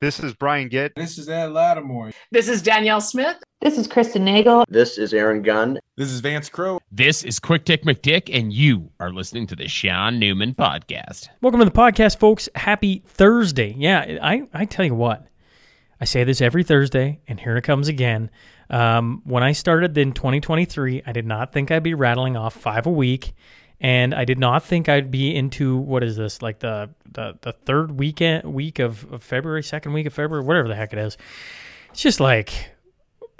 This is Brian Gitt. This is Ed Lattimore. This is Danielle Smith. This is Kristen Nagle. This is Aaron Gunn. This is Vance Crowe. This is Quick Tick McDick, and you are listening to the Sean Newman Podcast. Welcome to the podcast, folks. Happy Thursday. Yeah, I, I tell you what, I say this every Thursday, and here it comes again. Um, when I started in 2023, I did not think I'd be rattling off five a week and I did not think I'd be into what is this like the the, the third weekend week of, of February, second week of February, whatever the heck it is. It's just like,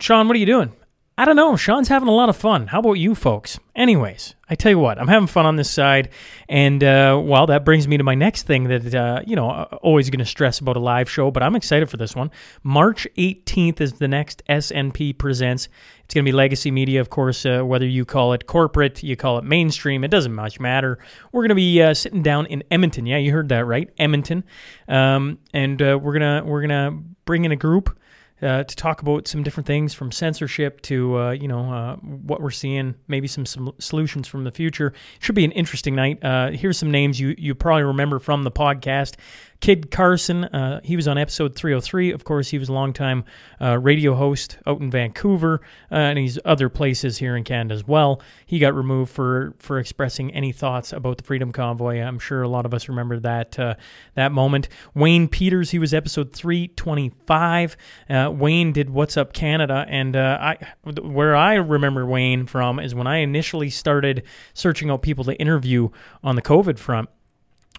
Sean, what are you doing? I don't know. Sean's having a lot of fun. How about you folks? Anyways, I tell you what, I'm having fun on this side. And, uh, well, that brings me to my next thing that, uh, you know, always going to stress about a live show, but I'm excited for this one. March 18th is the next SNP Presents. It's going to be Legacy Media, of course, uh, whether you call it corporate, you call it mainstream, it doesn't much matter. We're going to be uh, sitting down in Edmonton. Yeah, you heard that right, Edmonton. Um, and uh, we're going to we're going to bring in a group uh, to talk about some different things from censorship to uh, you know uh, what we're seeing, maybe some, some solutions from the future. Should be an interesting night. Uh, here's some names you you probably remember from the podcast. Kid Carson, uh, he was on episode 303. Of course, he was a longtime uh, radio host out in Vancouver, uh, and he's other places here in Canada as well. He got removed for for expressing any thoughts about the Freedom Convoy. I'm sure a lot of us remember that uh, that moment. Wayne Peters, he was episode 325. Uh, Wayne did What's Up Canada, and uh, I where I remember Wayne from is when I initially started searching out people to interview on the COVID front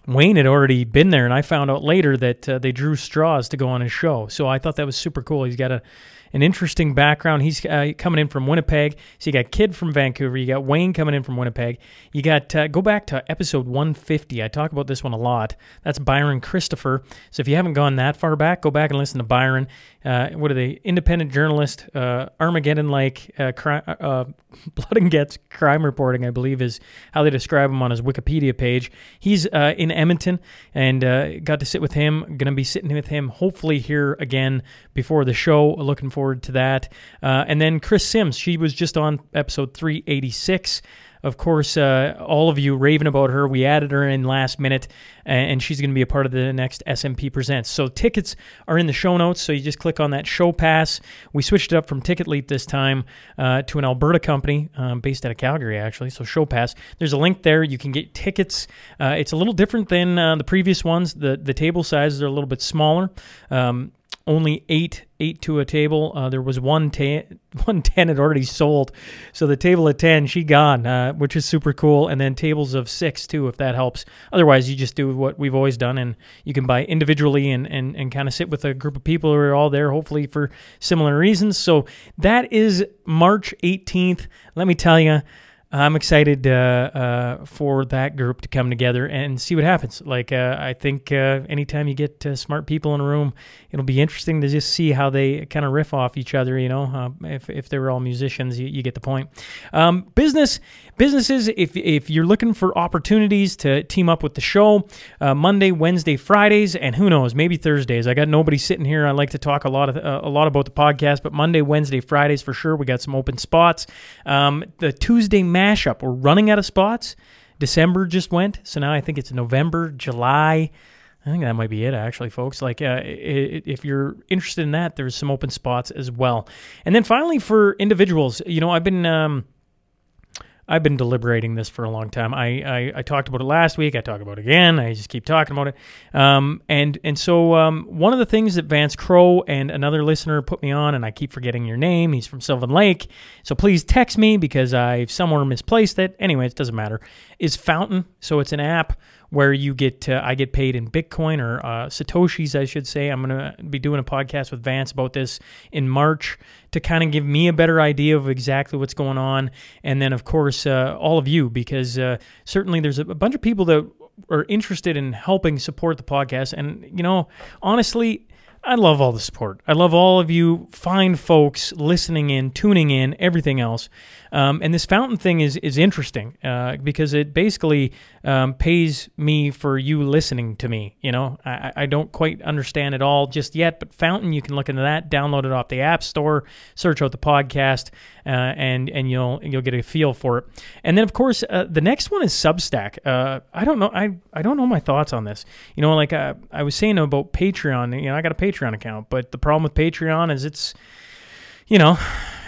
Wayne had already been there, and I found out later that uh, they drew straws to go on his show. So I thought that was super cool. He's got a an interesting background. He's uh, coming in from Winnipeg. So you got Kid from Vancouver. You got Wayne coming in from Winnipeg. You got uh, go back to episode 150. I talk about this one a lot. That's Byron Christopher. So if you haven't gone that far back, go back and listen to Byron. Uh, what are they? Independent journalist, uh, Armageddon like uh, cri- uh, blood and guts crime reporting. I believe is how they describe him on his Wikipedia page. He's in Edmonton and got to sit with him. Going to be sitting with him hopefully here again before the show. Looking forward to that. Uh, and then Chris Sims, she was just on episode 386. Of course, uh, all of you raving about her. We added her in last minute, and she's going to be a part of the next SNP Presents. So tickets are in the show notes. So you just click on that Showpass. We switched it up from TicketLeap this time uh, to an Alberta company um, based out of Calgary, actually. So Showpass. There's a link there. You can get tickets. Uh, it's a little different than uh, the previous ones. The the table sizes are a little bit smaller. Um, only eight eight to a table. Uh, there was one ten, one ten had already sold, so the table at ten she gone, uh, which is super cool. And then tables of six too, if that helps. Otherwise, you just do what we've always done, and you can buy individually and and and kind of sit with a group of people who are all there, hopefully for similar reasons. So that is March eighteenth. Let me tell you. I'm excited uh, uh, for that group to come together and see what happens. Like, uh, I think uh, anytime you get uh, smart people in a room, it'll be interesting to just see how they kind of riff off each other. You know, uh, if, if they were all musicians, you, you get the point. Um, business businesses, if if you're looking for opportunities to team up with the show, Monday, Wednesday, Fridays, and who knows, maybe Thursdays. I got nobody sitting here. I like to talk a lot of a lot about the podcast, but Monday, Wednesday, Fridays for sure. We got some open spots. Um, the Tuesday mashup. We're running out of spots. December just went, so now I think it's November, July. I think that might be it, actually, folks. Like, uh, if you're interested in that, there's some open spots as well. And then finally, for individuals, you know, I've been um, I've been deliberating this for a long time. I, I, I, talked about it last week. I talk about it again. I just keep talking about it. Um, and and so um, one of the things that Vance Crowe and another listener put me on, and I keep forgetting your name. He's from Sylvan Lake. So please text me because I've somewhere misplaced it. Anyway, it doesn't matter. Is Fountain. So it's an app where you get uh, I get paid in Bitcoin or uh, satoshis, I should say. I'm gonna be doing a podcast with Vance about this in March to kind of give me a better idea of exactly what's going on, and then of course uh, all of you because uh, certainly there's a bunch of people that are interested in helping support the podcast, and you know honestly. I love all the support. I love all of you fine folks listening in, tuning in, everything else. Um, and this fountain thing is is interesting uh, because it basically um, pays me for you listening to me. You know, I, I don't quite understand it all just yet, but fountain you can look into that, download it off the app store, search out the podcast, uh, and and you'll you'll get a feel for it. And then of course uh, the next one is Substack. Uh, I don't know I I don't know my thoughts on this. You know, like uh, I was saying about Patreon. You know, I got a Patreon account. But the problem with Patreon is it's, you know,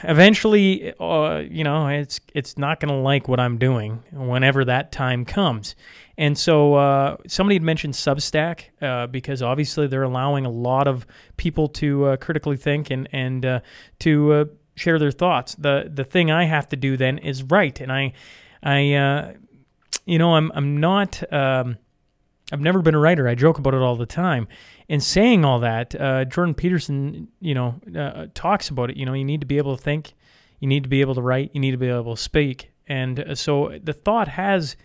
eventually, uh, you know, it's it's not going to like what I'm doing whenever that time comes. And so uh, somebody had mentioned Substack uh, because obviously they're allowing a lot of people to uh, critically think and and uh, to uh, share their thoughts. the The thing I have to do then is write, and I, I, you know, I'm I'm not. Um, I've never been a writer. I joke about it all the time. And saying all that, uh, Jordan Peterson, you know, uh, talks about it. You know, you need to be able to think, you need to be able to write, you need to be able to speak. And uh, so the thought has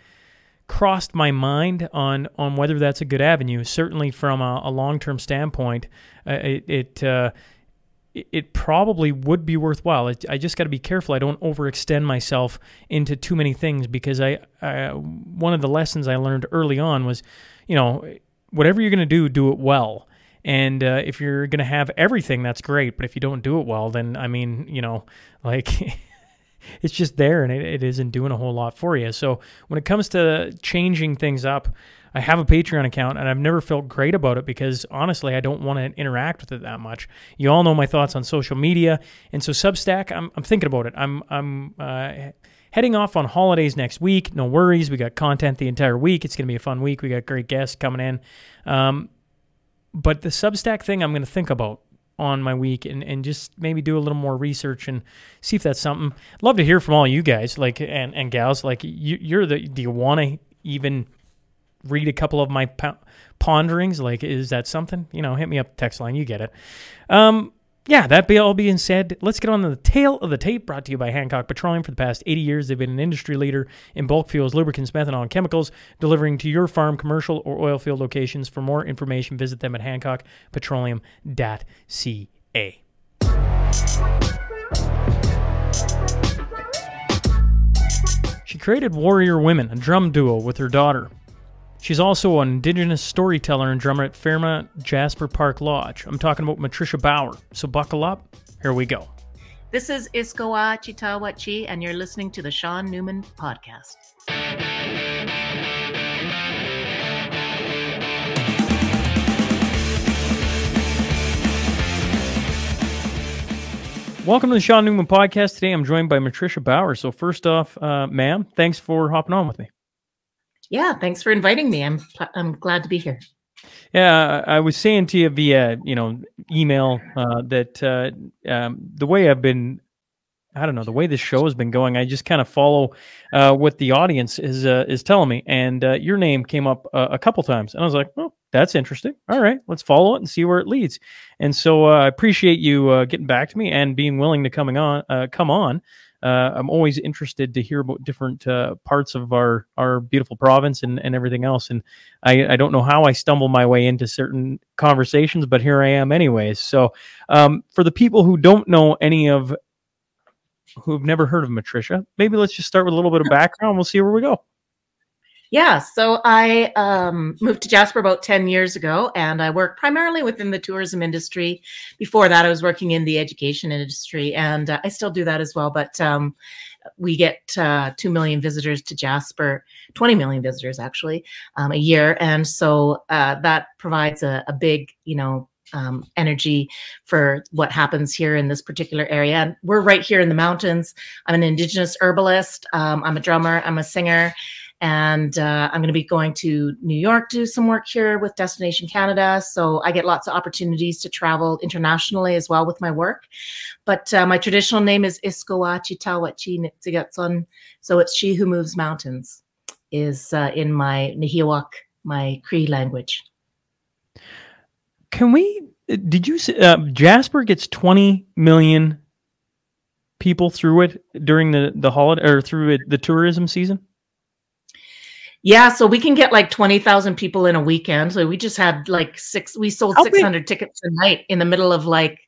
crossed my mind on on whether that's a good avenue. Certainly, from a, a long term standpoint, uh, it. it uh, it probably would be worthwhile. I just got to be careful I don't overextend myself into too many things because I, I one of the lessons I learned early on was, you know, whatever you're going to do, do it well. And uh, if you're going to have everything, that's great. But if you don't do it well, then I mean, you know, like it's just there and it, it isn't doing a whole lot for you. So when it comes to changing things up, I have a Patreon account and I've never felt great about it because honestly, I don't want to interact with it that much. You all know my thoughts on social media, and so Substack, I'm, I'm thinking about it. I'm I'm uh, heading off on holidays next week. No worries, we got content the entire week. It's gonna be a fun week. We got great guests coming in. Um, but the Substack thing, I'm gonna think about on my week and, and just maybe do a little more research and see if that's something. Love to hear from all you guys, like and, and gals. Like you, you're the. Do you want to even read a couple of my ponderings. Like, is that something? You know, hit me up text line. You get it. Um, yeah, that be all being said, let's get on to the tail of the tape brought to you by Hancock Petroleum. For the past 80 years, they've been an industry leader in bulk fuels, lubricants, methanol, and chemicals, delivering to your farm, commercial, or oil field locations. For more information, visit them at hancockpetroleum.ca. She created Warrior Women, a drum duo with her daughter. She's also an Indigenous storyteller and drummer at Fairmont Jasper Park Lodge. I'm talking about Matricia Bauer. So buckle up. Here we go. This is Iskowa Chitawachi, and you're listening to the Sean Newman Podcast. Welcome to the Sean Newman Podcast. Today I'm joined by Matricia Bauer. So, first off, uh, ma'am, thanks for hopping on with me. Yeah, thanks for inviting me. I'm I'm glad to be here. Yeah, I was saying to you via you know email uh, that uh, um, the way I've been, I don't know, the way this show has been going, I just kind of follow uh, what the audience is uh, is telling me, and uh, your name came up uh, a couple times, and I was like, oh, that's interesting. All right, let's follow it and see where it leads. And so I appreciate you getting back to me and being willing to coming on, come on uh, I'm always interested to hear about different uh, parts of our our beautiful province and, and everything else. And I, I don't know how I stumble my way into certain conversations, but here I am anyways. So um, for the people who don't know any of who've never heard of Matricia, maybe let's just start with a little bit of background. We'll see where we go. Yeah, so I um, moved to Jasper about 10 years ago, and I work primarily within the tourism industry. Before that, I was working in the education industry, and uh, I still do that as well. But um, we get uh, 2 million visitors to Jasper, 20 million visitors actually, um, a year. And so uh, that provides a, a big, you know, um, energy for what happens here in this particular area. And we're right here in the mountains. I'm an Indigenous herbalist, um, I'm a drummer, I'm a singer and uh, I'm going to be going to New York to do some work here with Destination Canada. So I get lots of opportunities to travel internationally as well with my work. But uh, my traditional name is Iskowachi Tawachi Nitsigatson. So it's She Who Moves Mountains, is uh, in my Nahiwak, my Cree language. Can we? Did you? Uh, Jasper gets 20 million people through it during the the holiday or through it, the tourism season. Yeah, so we can get like 20,000 people in a weekend. So we just had like six, we sold How 600 big? tickets a night in the middle of like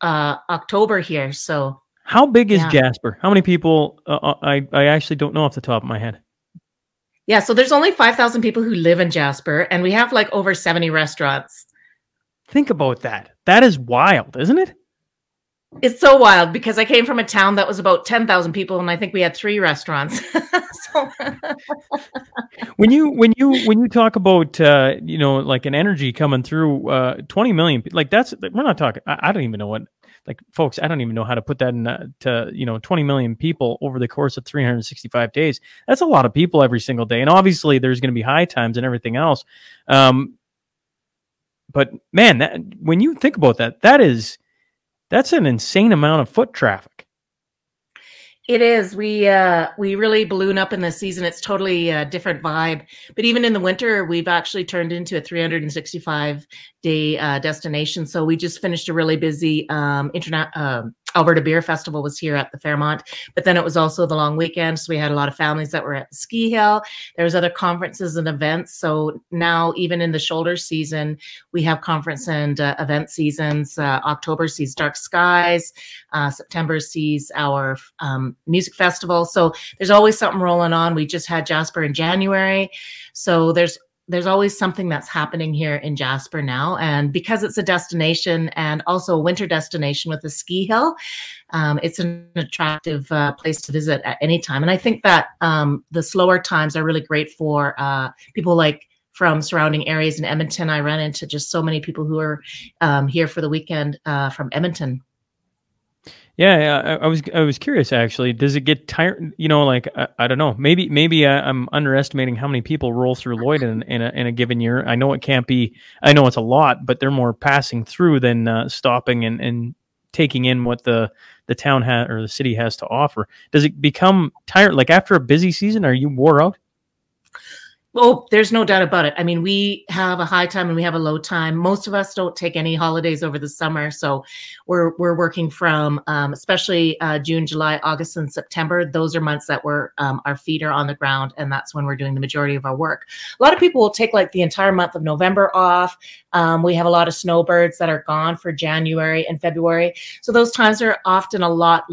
uh October here. So how big is yeah. Jasper? How many people? Uh, uh, I, I actually don't know off the top of my head. Yeah, so there's only 5,000 people who live in Jasper, and we have like over 70 restaurants. Think about that. That is wild, isn't it? It's so wild because I came from a town that was about 10,000 people and I think we had three restaurants. so when you when you when you talk about uh, you know like an energy coming through uh, 20 million like that's we're not talking I, I don't even know what like folks i don't even know how to put that in uh, to you know 20 million people over the course of 365 days that's a lot of people every single day and obviously there's going to be high times and everything else um but man that when you think about that that is that's an insane amount of foot traffic It is. We uh we really balloon up in the season. It's totally a different vibe. But even in the winter, we've actually turned into a 365 day uh, destination. So we just finished a really busy um internet um Alberta Beer Festival was here at the Fairmont, but then it was also the long weekend. So we had a lot of families that were at the ski hill. There was other conferences and events. So now even in the shoulder season, we have conference and uh, event seasons. Uh, October sees Dark Skies. Uh, September sees our um, music festival. So there's always something rolling on. We just had Jasper in January. So there's there's always something that's happening here in Jasper now. And because it's a destination and also a winter destination with a ski hill, um, it's an attractive uh, place to visit at any time. And I think that um, the slower times are really great for uh, people like from surrounding areas in Edmonton. I ran into just so many people who are um, here for the weekend uh, from Edmonton. Yeah. I, I was I was curious actually. Does it get tired? You know, like I, I don't know. Maybe maybe I, I'm underestimating how many people roll through Lloyd in, in a in a given year. I know it can't be. I know it's a lot, but they're more passing through than uh, stopping and and taking in what the the town has or the city has to offer. Does it become tired? Like after a busy season, are you wore out? Oh, there's no doubt about it. I mean, we have a high time and we have a low time. Most of us don't take any holidays over the summer, so we're we're working from um, especially uh, June, July, August, and September. Those are months that we're um, our feet are on the ground, and that's when we're doing the majority of our work. A lot of people will take like the entire month of November off. Um, we have a lot of snowbirds that are gone for January and February, so those times are often a lot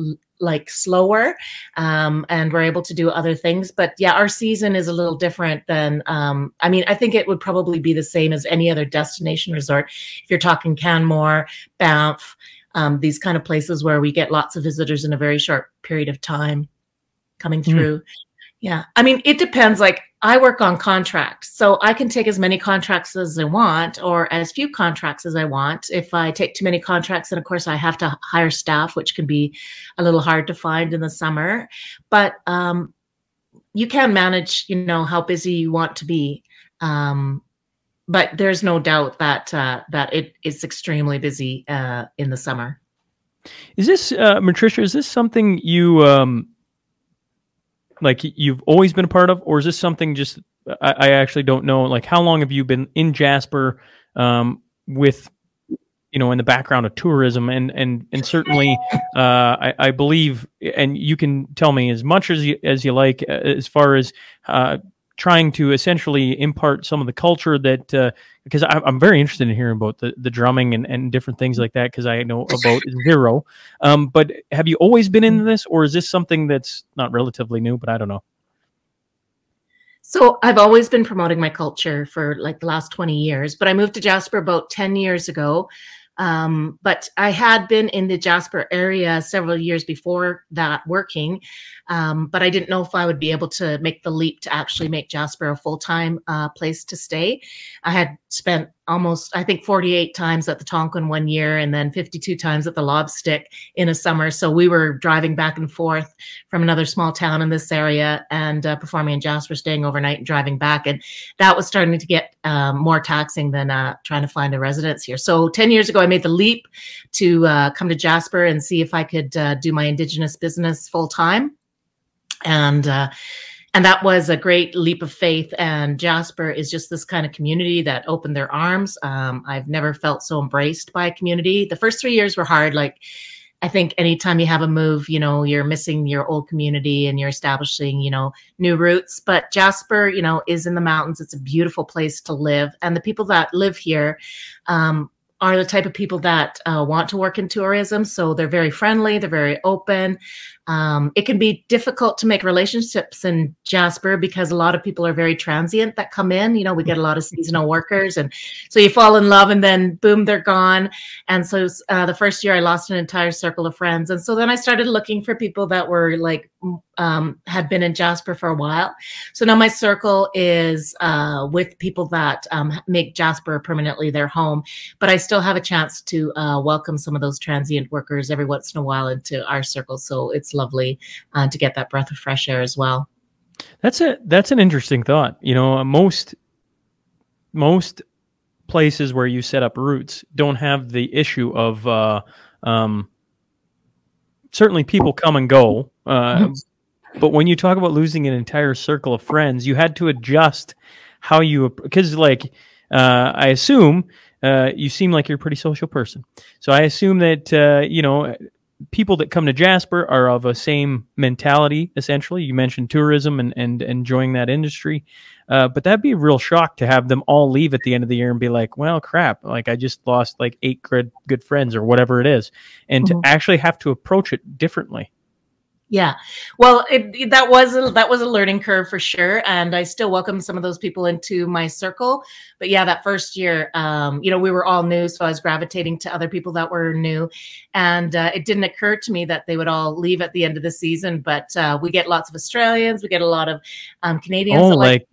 like slower um, and we're able to do other things but yeah our season is a little different than um, i mean i think it would probably be the same as any other destination resort if you're talking canmore banff um, these kind of places where we get lots of visitors in a very short period of time coming through mm. Yeah. I mean, it depends. Like, I work on contracts, so I can take as many contracts as I want or as few contracts as I want. If I take too many contracts, then of course I have to hire staff, which can be a little hard to find in the summer. But um, you can manage, you know, how busy you want to be. Um, but there's no doubt that uh, that it is extremely busy uh, in the summer. Is this, uh, Matricia? Is this something you um, like you've always been a part of, or is this something just I, I actually don't know? Like, how long have you been in Jasper um, with you know in the background of tourism and and and certainly uh, I, I, believe and you can tell me as much as you as you like uh, as far as uh, trying to essentially impart some of the culture that uh, because I, am very interested in hearing about the, the drumming and, and different things like that because I know about zero. Um, but have you always been in this, or is this something that's not relatively new? But I don't know. So I've always been promoting my culture for like the last 20 years, but I moved to Jasper about 10 years ago um, but I had been in the Jasper area several years before that working, um, but I didn't know if I would be able to make the leap to actually make Jasper a full time uh, place to stay. I had spent almost I think 48 times at the Tonquin one year and then 52 times at the Lobstick in a summer. So we were driving back and forth from another small town in this area and uh, performing in Jasper, staying overnight and driving back. And that was starting to get um, more taxing than uh, trying to find a residence here. So 10 years ago, I made the leap to uh, come to Jasper and see if I could uh, do my Indigenous business full time. And uh, and that was a great leap of faith. And Jasper is just this kind of community that opened their arms. Um, I've never felt so embraced by a community. The first three years were hard. Like, I think anytime you have a move, you know, you're missing your old community and you're establishing, you know, new roots. But Jasper, you know, is in the mountains. It's a beautiful place to live. And the people that live here um, are the type of people that uh, want to work in tourism. So they're very friendly, they're very open. Um, it can be difficult to make relationships in Jasper because a lot of people are very transient that come in. You know, we get a lot of seasonal workers, and so you fall in love, and then boom, they're gone. And so uh, the first year, I lost an entire circle of friends, and so then I started looking for people that were like um, had been in Jasper for a while. So now my circle is uh, with people that um, make Jasper permanently their home, but I still have a chance to uh, welcome some of those transient workers every once in a while into our circle. So it's lovely uh, to get that breath of fresh air as well. That's a that's an interesting thought. You know, most most places where you set up roots don't have the issue of uh, um, certainly people come and go. Uh, but when you talk about losing an entire circle of friends, you had to adjust how you because like uh, I assume uh, you seem like you're a pretty social person. So I assume that uh, you know people that come to Jasper are of a same mentality. Essentially, you mentioned tourism and and enjoying that industry, uh, but that'd be a real shock to have them all leave at the end of the year and be like, "Well, crap! Like I just lost like eight good good friends or whatever it is," and mm-hmm. to actually have to approach it differently. Yeah, well, it, that was a, that was a learning curve for sure, and I still welcome some of those people into my circle. But yeah, that first year, um, you know, we were all new, so I was gravitating to other people that were new, and uh, it didn't occur to me that they would all leave at the end of the season. But uh, we get lots of Australians, we get a lot of um, Canadians. Oh, like.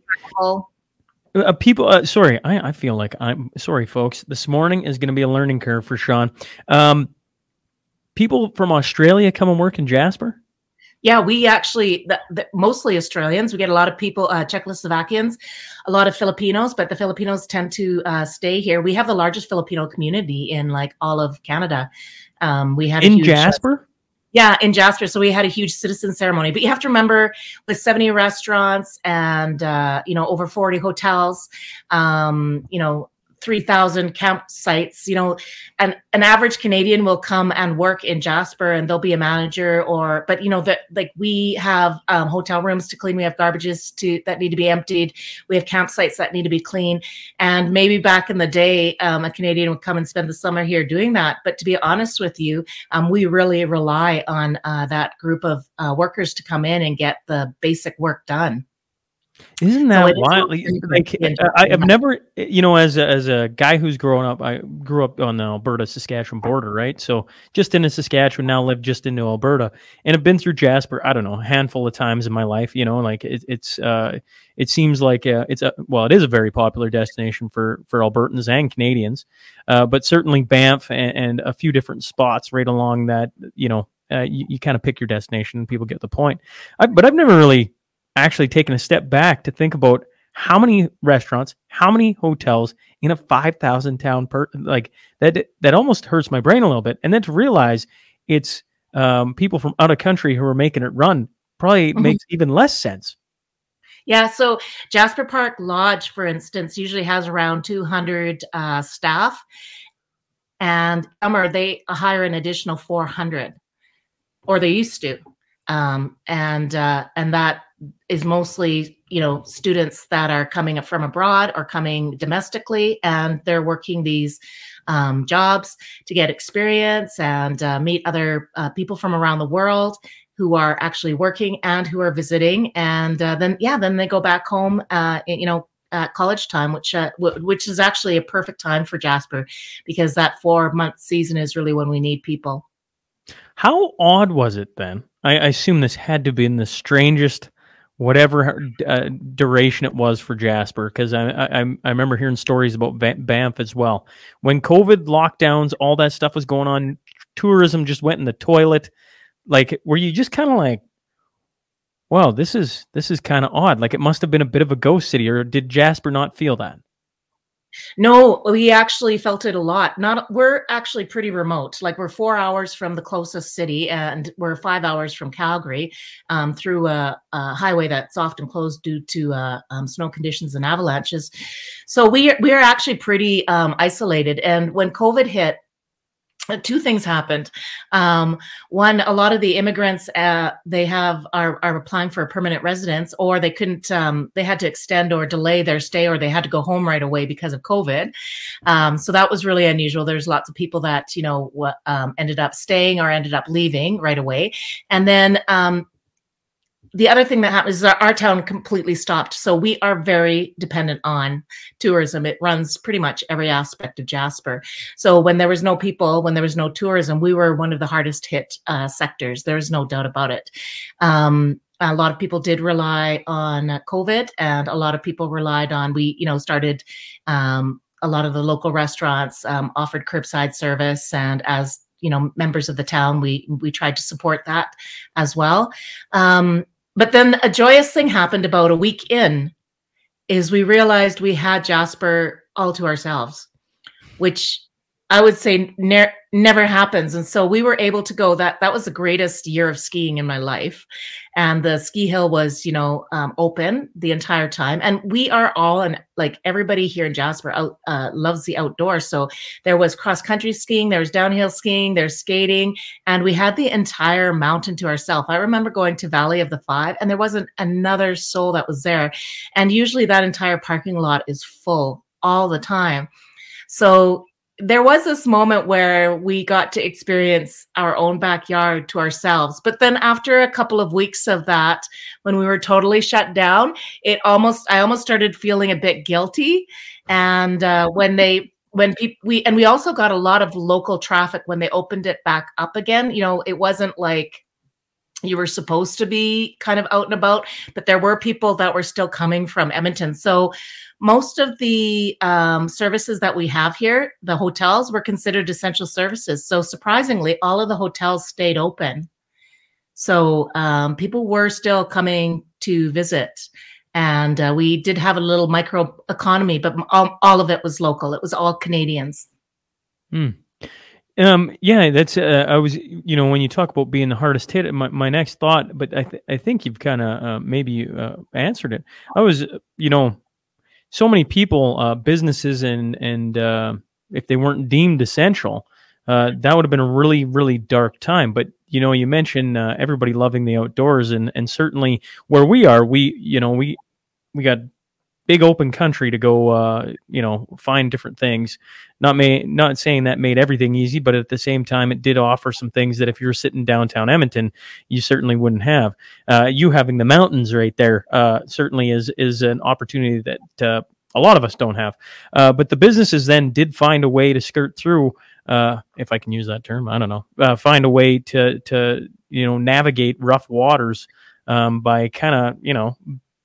Uh, people, uh, sorry, I, I feel like I'm sorry, folks. This morning is going to be a learning curve for Sean. Um, people from Australia come and work in Jasper. Yeah, we actually the, the, mostly Australians. We get a lot of people, uh, Czechoslovakians, a lot of Filipinos, but the Filipinos tend to uh, stay here. We have the largest Filipino community in like all of Canada. Um, we have in huge, Jasper. Yeah, in Jasper. So we had a huge citizen ceremony. But you have to remember, with seventy restaurants and uh, you know over forty hotels, um, you know 3,000 campsites. You know, and an average Canadian will come and work in Jasper and they'll be a manager or, but you know, that like we have um, hotel rooms to clean. We have garbages to that need to be emptied. We have campsites that need to be clean. And maybe back in the day, um, a Canadian would come and spend the summer here doing that. But to be honest with you, um, we really rely on uh, that group of uh, workers to come in and get the basic work done. Isn't that so wild? Like, I, have never, you know, as a, as a guy who's grown up, I grew up on the Alberta Saskatchewan border, right? So just into Saskatchewan, now live just into Alberta, and I've been through Jasper. I don't know, a handful of times in my life. You know, like it, it's, uh, it seems like uh, it's a well, it is a very popular destination for for Albertans and Canadians, uh, but certainly Banff and, and, a few different spots right along that. You know, uh, you, you kind of pick your destination, people get the point. I, but I've never really actually taken a step back to think about how many restaurants, how many hotels in a 5,000 town per like that that almost hurts my brain a little bit. And then to realize it's um, people from out of country who are making it run probably mm-hmm. makes even less sense. Yeah, so Jasper Park Lodge, for instance, usually has around 200 uh, staff, and summer they hire an additional 400, or they used to, um, and uh, and that is mostly you know students that are coming from abroad or coming domestically and they're working these um, jobs to get experience and uh, meet other uh, people from around the world who are actually working and who are visiting. And uh, then yeah then they go back home uh, you know at college time which uh, w- which is actually a perfect time for jasper because that four month season is really when we need people how odd was it then I, I assume this had to be in the strangest whatever uh, duration it was for Jasper, because I, I, I remember hearing stories about Banff as well. When COVID lockdowns, all that stuff was going on, tourism just went in the toilet. Like, were you just kind of like, "Well, this is this is kind of odd." Like, it must have been a bit of a ghost city, or did Jasper not feel that? No, we actually felt it a lot. Not we're actually pretty remote. Like we're four hours from the closest city, and we're five hours from Calgary, um, through a, a, highway that's often closed due to uh, um, snow conditions and avalanches. So we we are actually pretty um, isolated. And when COVID hit, two things happened. Um, one, a lot of the immigrants uh, they have are, are applying for a permanent residence, or they couldn't. Um, they had to extend or delay their stay, or they had to go home right away because of COVID. Um, so that was really unusual. There's lots of people that you know um, ended up staying or ended up leaving right away, and then um, the other thing that happens is our, our, town completely stopped. So we are very dependent on tourism. It runs pretty much every aspect of Jasper. So when there was no people, when there was no tourism, we were one of the hardest hit uh, sectors. There's no doubt about it. Um, a lot of people did rely on COVID, and a lot of people relied on. We, you know, started. Um, a lot of the local restaurants um, offered curbside service, and as you know, members of the town, we we tried to support that as well. Um, but then a joyous thing happened about a week in is we realized we had Jasper all to ourselves, which I would say ne- never happens. And so we were able to go. That that was the greatest year of skiing in my life, and the ski hill was you know um, open the entire time. And we are all and like everybody here in Jasper out, uh, loves the outdoors. So there was cross country skiing, there was downhill skiing, there's skating, and we had the entire mountain to ourselves. I remember going to Valley of the Five, and there wasn't another soul that was there. And usually that entire parking lot is full all the time. So there was this moment where we got to experience our own backyard to ourselves. But then after a couple of weeks of that, when we were totally shut down, it almost I almost started feeling a bit guilty. And uh, when they when people we and we also got a lot of local traffic when they opened it back up again. You know, it wasn't like you were supposed to be kind of out and about, but there were people that were still coming from Edmonton. So most of the um, services that we have here, the hotels, were considered essential services. So surprisingly, all of the hotels stayed open. So um, people were still coming to visit. And uh, we did have a little micro economy, but all, all of it was local. It was all Canadians. Hmm. Um, yeah, that's. Uh, I was, you know, when you talk about being the hardest hit, my, my next thought, but I, th- I think you've kind of uh, maybe uh, answered it. I was, you know, so many people, uh, businesses, and and uh, if they weren't deemed essential, uh, that would have been a really really dark time. But you know, you mentioned everybody loving the outdoors, and and certainly where we are, we you know we we got big open country to go uh, you know find different things. Not may not saying that made everything easy but at the same time it did offer some things that if you're sitting downtown edmonton you certainly wouldn't have. Uh, you having the mountains right there uh, certainly is is an opportunity that uh, a lot of us don't have. Uh, but the businesses then did find a way to skirt through uh, if i can use that term i don't know find a way to to you know navigate rough waters um, by kind of you know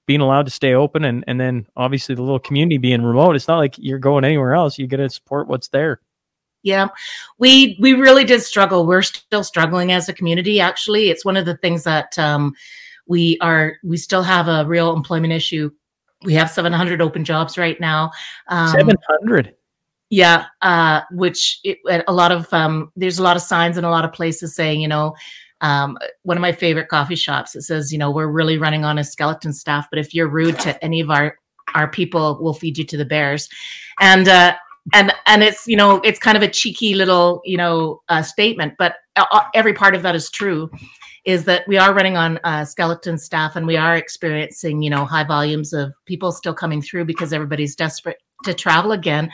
being allowed to stay open and, and then obviously the little community being remote it's not like you're going anywhere else. You get to support what's there. Yeah. We we really did struggle. We're still struggling as a community actually. It's one of the things that um, we are we still have a real employment issue. We have 700 open jobs right now. Um, 700 yeah uh, which it, a lot of um, there's a lot of signs in a lot of places saying you know um, one of my favorite coffee shops. It says, you know, we're really running on a skeleton staff, but if you're rude to any of our our people, we'll feed you to the bears. And uh, and and it's you know it's kind of a cheeky little you know uh, statement, but every part of that is true. Is that we are running on uh, skeleton staff and we are experiencing you know high volumes of people still coming through because everybody's desperate to travel again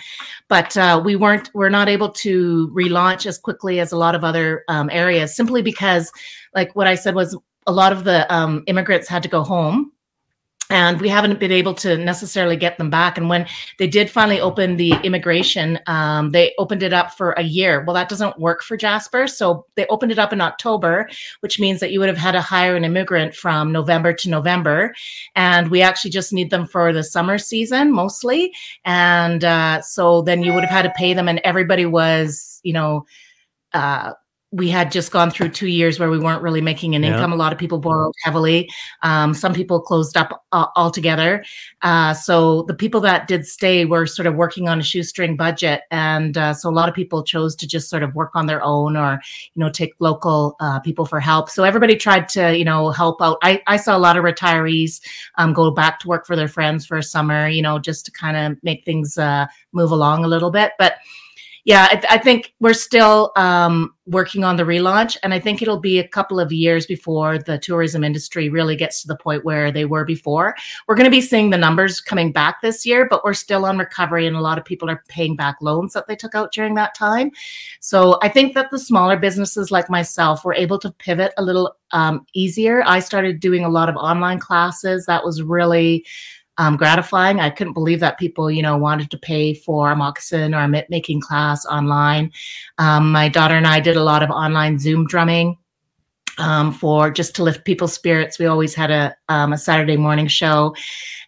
but uh, we weren't we're not able to relaunch as quickly as a lot of other um, areas simply because like what i said was a lot of the um, immigrants had to go home and we haven't been able to necessarily get them back. And when they did finally open the immigration, um, they opened it up for a year. Well, that doesn't work for Jasper. So they opened it up in October, which means that you would have had to hire an immigrant from November to November. And we actually just need them for the summer season mostly. And uh, so then you would have had to pay them, and everybody was, you know, uh, we had just gone through two years where we weren't really making an yeah. income. A lot of people borrowed heavily. Um, some people closed up uh, altogether. Uh, so the people that did stay were sort of working on a shoestring budget, and uh, so a lot of people chose to just sort of work on their own or you know take local uh, people for help. So everybody tried to you know help out. I, I saw a lot of retirees um, go back to work for their friends for a summer, you know, just to kind of make things uh, move along a little bit, but yeah, I, I, think we're still um, working on the relaunch, and I think it'll be a couple of years before the tourism industry really gets to the point where they were before. We're going to be seeing the numbers coming back this year, but we're still on recovery, and a lot of people are paying back loans that they took out during that time. So I think that the smaller businesses like myself were able to pivot a little um, easier. I started doing a lot of online classes. That was really um, gratifying. I couldn't believe that people, you know, wanted to pay for a moccasin or a mitt making class online. Um, my daughter and I did a lot of online Zoom drumming um, for just to lift people's spirits. We always had a, um, a Saturday morning show,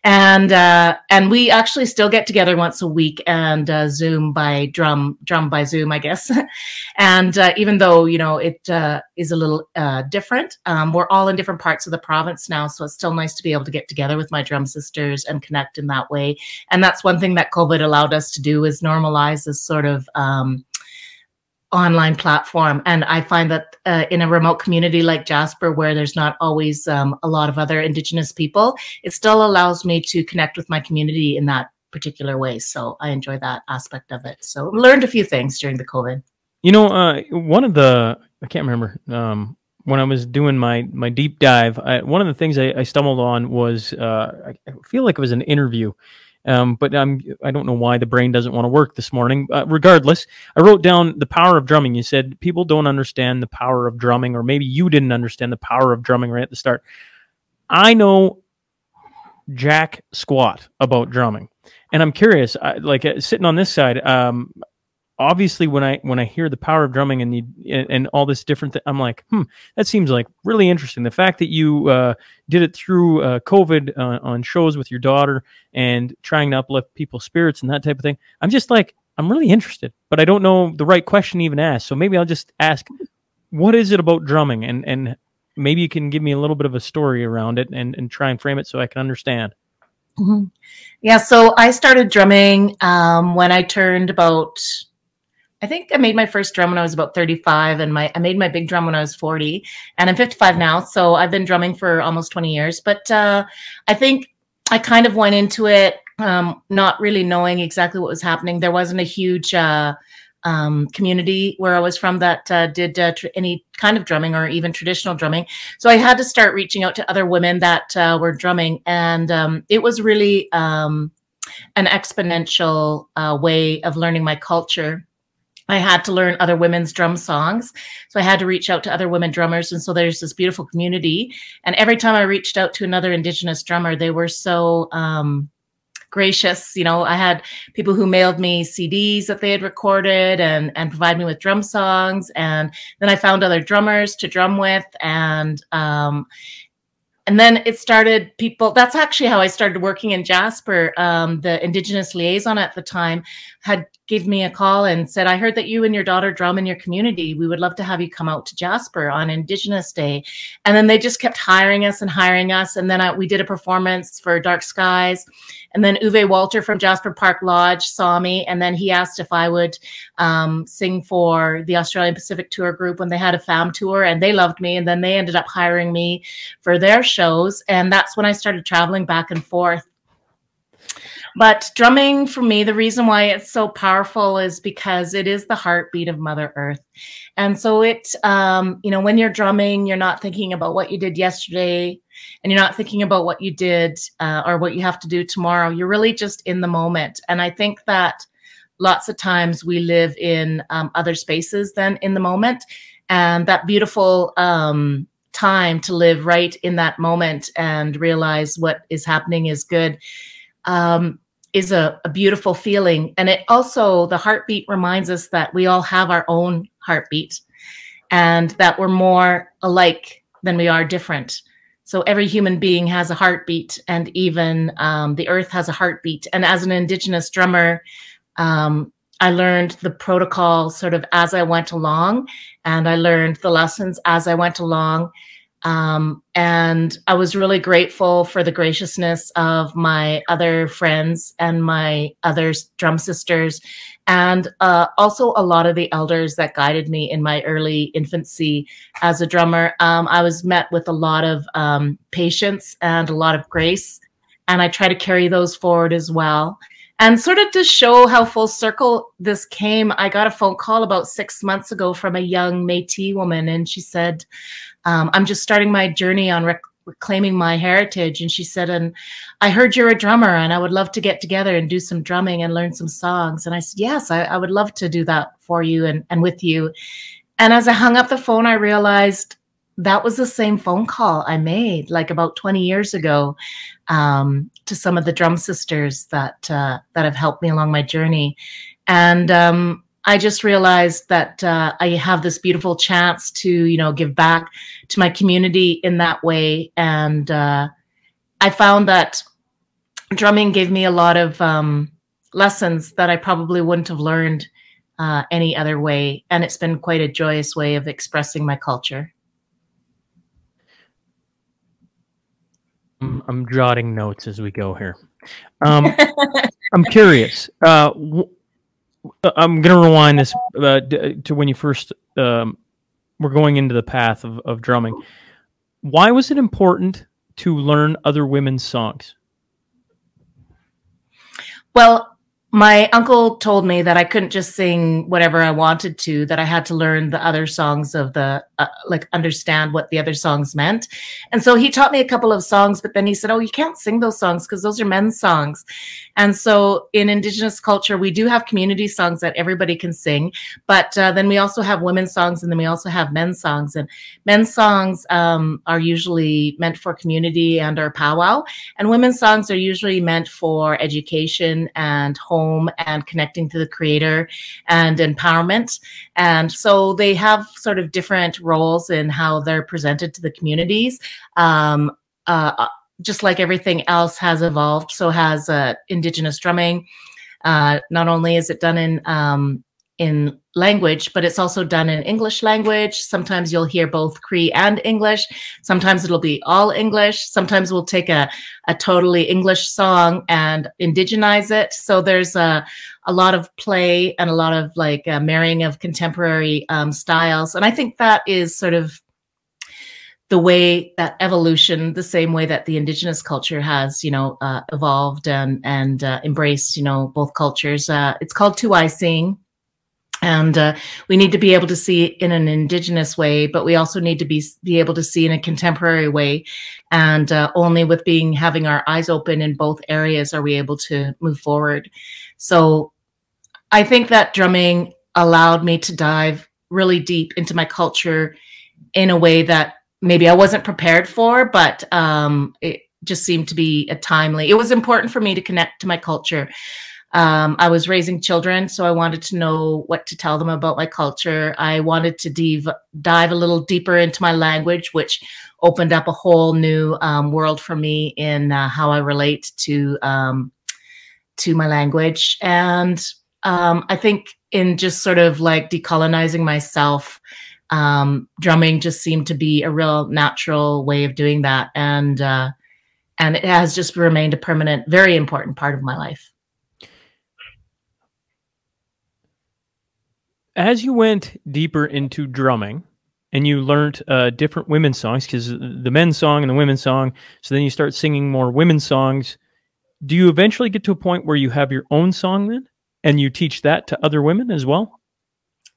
and uh, and we actually still get together once a week and uh, Zoom by drum drum by Zoom, I guess. and uh, even though you know it uh, is a little uh, different, um, we're all in different parts of the province now, so it's still nice to be able to get together with my drum sisters and connect in that way. And that's one thing that COVID allowed us to do is normalize this sort of um, online platform. And I find that uh, in a remote community like Jasper, where there's not always um, a lot of other Indigenous people, it still allows me to connect with my community in that particular way. So I enjoy that aspect of it. So learned a few things during the COVID. You know, uh, one of the I can't remember um, when I was doing my my deep dive. I, one of the things I, I stumbled on was uh, I feel like it was an interview um, but I'm I don't know why the brain doesn't want to work this morning. Uh, regardless, I wrote down the power of drumming. You said people don't understand the power of drumming, or maybe you didn't understand the power of drumming right at the start. I know jack squat about drumming, and I'm curious. I, like uh, sitting on this side, um, obviously when I when I hear the power of drumming and the and, and all this different, th- I'm like, hmm, that seems like really interesting. The fact that you uh, did it through uh, COVID uh, on shows with your daughter and trying to uplift people's spirits and that type of thing, I'm just like, I'm really interested, but I don't know the right question to even ask. So maybe I'll just ask, what is it about drumming, and and maybe you can give me a little bit of a story around it and and try and frame it so I can understand. Mm-hmm. Yeah, so I started drumming um, when I turned about I think I made my first drum when I was about 35 and my I made my big drum when I was 40 and I'm 55 now so I've been drumming for almost 20 years but uh, I think I kind of went into it um, not really knowing exactly what was happening there wasn't a huge uh, um, community where I was from that uh, did uh, tr- any kind of drumming or even traditional drumming. So I had to start reaching out to other women that uh, were drumming, and um, it was really um, an exponential uh, way of learning my culture I had to learn other women's drum songs. So I had to reach out to other women drummers. And so there's this beautiful community. And every time I reached out to another Indigenous drummer, they were so um, gracious. You know, I had people who mailed me CDs that they had recorded and, and provide me with drum songs. And then I found other drummers to drum with. And, um, and then it started people that's actually how i started working in jasper um, the indigenous liaison at the time had gave me a call and said, I heard that you and your daughter drum in your community. We would love to have you come out to Jasper on Indigenous Day. And then they just kept hiring us and hiring us. And then I, we did a performance for Dark Skies. And then Uwe Walter from Jasper Park Lodge saw me. And then he asked if I would um, sing for the Australian Pacific Tour group when they had a FAM tour. And they loved me. And then they ended up hiring me for their shows. And that's when I started traveling back and forth but drumming for me, the reason why it's so powerful is because it is the heartbeat of Mother Earth. And so it, um, you know, when you're drumming, you're not thinking about what you did yesterday and you're not thinking about what you did uh, or what you have to do tomorrow. You're really just in the moment. And I think that lots of times we live in um, other spaces than in the moment. And that beautiful, um, time to live right in that moment and realize what is happening is good um, is a, a beautiful feeling. And it also, the heartbeat reminds us that we all have our own heartbeat and that we're more alike than we are different. So every human being has a heartbeat, and even um, the earth has a heartbeat. And as an Indigenous drummer, um, I learned the protocol sort of as I went along, and I learned the lessons as I went along. Um, and I was really grateful for the graciousness of my other friends and my other drum sisters, and uh, also a lot of the elders that guided me in my early infancy as a drummer. Um, I was met with a lot of um, patience and a lot of grace, and I try to carry those forward as well. And sort of to show how full circle this came, I got a phone call about six months ago from a young Metis woman, and she said, um, "I'm just starting my journey on rec- reclaiming my heritage." And she said, "And I heard you're a drummer, and I would love to get together and do some drumming and learn some songs." And I said, "Yes, I, I would love to do that for you and and with you." And as I hung up the phone, I realized that was the same phone call I made like about 20 years ago um, to some of the drum sisters that uh, that have helped me along my journey, and um, I just realized that uh, I have this beautiful chance to you know give back to my community in that way, and uh, I found that drumming gave me a lot of um, lessons that I probably wouldn't have learned uh, any other way, and it's been quite a joyous way of expressing my culture. I'm, jotting notes as we go here. Um, I'm curious. Uh, w- I'm going to rewind this uh, to when you first um, were going into the path of, of drumming. Why was it important to learn other women's songs? Well, my uncle told me that I couldn't just sing whatever I wanted to, that I had to learn the other songs of the, uh, like, understand what the other songs meant. And so he taught me a couple of songs, but then he said, Oh, you can't sing those songs because those are men's songs. And so in Indigenous culture, we do have community songs that everybody can sing, but uh, then we also have women's songs and then we also have men's songs. And men's songs um, are usually meant for community and our powwow, and women's songs are usually meant for education and home and connecting to the creator and empowerment. And so they have sort of different roles in how they're presented to the communities. Um, uh, just like everything else has evolved, so has uh, Indigenous drumming. Uh, not only is it done in um, in language, but it's also done in English language. Sometimes you'll hear both Cree and English. Sometimes it'll be all English. Sometimes we'll take a, a totally English song and indigenize it. So there's a, a lot of play and a lot of like uh, marrying of contemporary um, styles. And I think that is sort of the way that evolution, the same way that the indigenous culture has, you know, uh, evolved and and uh, embraced, you know, both cultures. Uh, it's called two eye seeing, and uh, we need to be able to see in an indigenous way but we also need to be be able to see in a contemporary way. And uh, only with being having our eyes open in both areas are we able to move forward. So i think that drumming allowed me to dive really deep into my culture in a way that maybe i wasn't prepared for but um, it just seemed to be a timely it was important for me to connect to my culture um, I was raising children, so I wanted to know what to tell them about my culture. I wanted to dive, dive a little deeper into my language, which opened up a whole new um, world for me in uh, how I relate to um, to my language. And um, I think in just sort of like decolonizing myself, um, drumming just seemed to be a real natural way of doing that, and uh, and it has just remained a permanent, very important part of my life. as you went deeper into drumming and you learned uh, different women's songs because the men's song and the women's song so then you start singing more women's songs do you eventually get to a point where you have your own song then? And you teach that to other women as well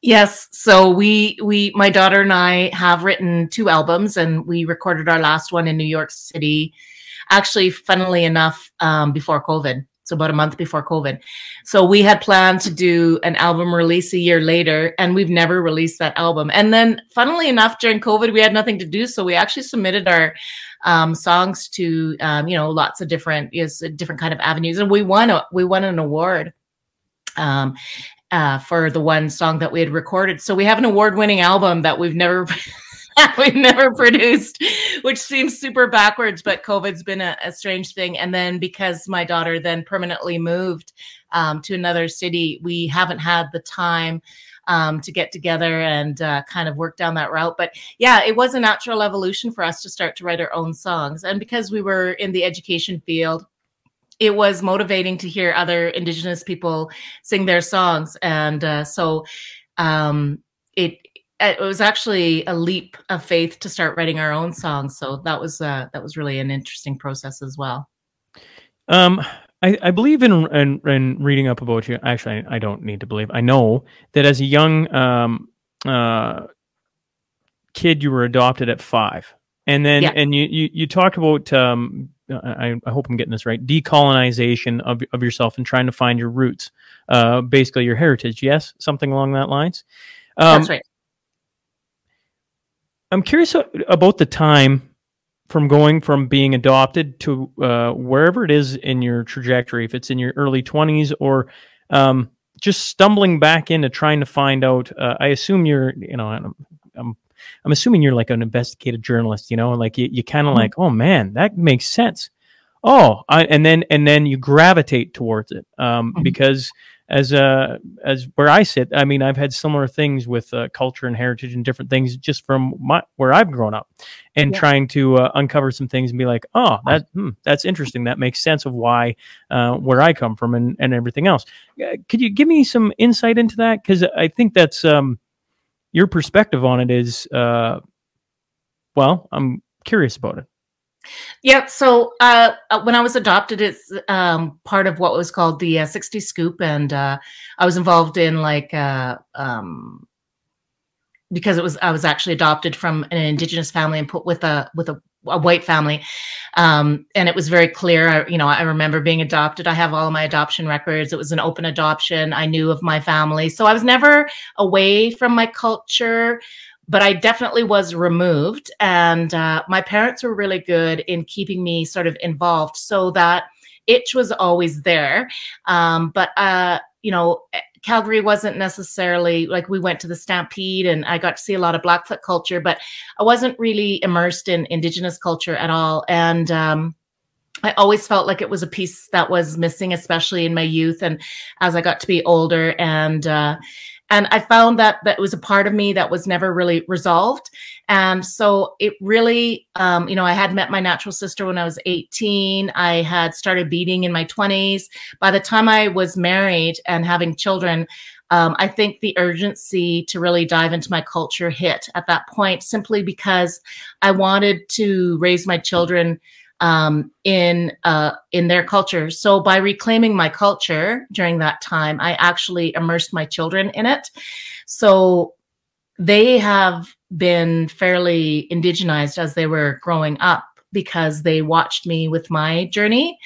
yes so we we my daughter and i have written two albums and we recorded our last one in new york city actually funnily enough um, before covid so about a month before COVID. So we had planned to do an album release a year later, and we've never released that album. And then, funnily enough, during COVID, we had nothing to do, so we actually submitted our um, songs to um, you know lots of different is different kind of avenues, and we won a we won an award. Um, uh, for the one song that we had recorded. So we have an award winning album that we've never we've never produced, which seems super backwards, but COVID's been a, a strange thing. And then because my daughter then permanently moved um, to another city, we haven't had the time um, to get together and uh, kind of work down that route. But yeah, it was a natural evolution for us to start to write our own songs. And because we were in the education field, it was motivating to hear other Indigenous people sing their songs. And uh, so um, it it was actually a leap of faith to start writing our own songs. So that was uh, that was really an interesting process as well. Um, I, I believe in, in in reading up about you. Actually, I, I don't need to believe. I know that as a young um, uh, kid, you were adopted at five, and then Yeah. and you you, you talked about. Um, I, I hope I'm getting this right. Decolonization of of yourself and trying to find your roots, uh, basically your heritage. Yes, something along that lines. Um, That's right. I'm curious about the time from going from being adopted to uh, wherever it is in your trajectory, if it's in your early 20s or um, just stumbling back into trying to find out. Uh, I assume you're, you know, I'm, assuming you're like an investigative journalist, you know, like you, you kind of Mhm. like, oh man, that makes sense. Oh, I, and then and then you gravitate towards it um, Mhm. because as uh as where I sit, I mean, I've had similar things with uh, culture and heritage and different things just from my where I've grown up, and Yeah. trying to uh, uncover some things and be like, oh, that hmm, that's interesting. That makes sense of why uh, where I come from and and everything else. Uh, could you give me some insight into that? Because I think that's um your perspective on it is uh well, I'm curious about it. Yeah. So uh, uh, when I was adopted, it's um, part of what was called the uh, 60 Scoop, and uh, I was involved in like uh, um, because it was I was actually adopted from an indigenous family and put with a with a, a white family, um, and it was very clear. I, you know, I remember being adopted. I have all my adoption records. It was an open adoption. I knew of my family, so I was never away from my culture but I definitely was removed. And uh, my parents were really good in keeping me sort of involved so that itch was always there. Um, but, uh, you know, Calgary wasn't necessarily like we went to the Stampede and I got to see a lot of Blackfoot culture, but I wasn't really immersed in Indigenous culture at all. And, um, I always felt like it was a piece that was missing, especially in my youth and as I got to be older. And, uh, and i found that that was a part of me that was never really resolved. And so it really um, you know i had met my natural sister when i was 18 i had started beating in my 20s by the time i was married and having children um, i think the urgency to really dive into my culture hit at that point simply because i wanted to raise my children um, in uh, in their culture. So by reclaiming my culture during that time, I actually immersed my children in it. So they have been fairly indigenized as they were growing up because they watched me with my journey,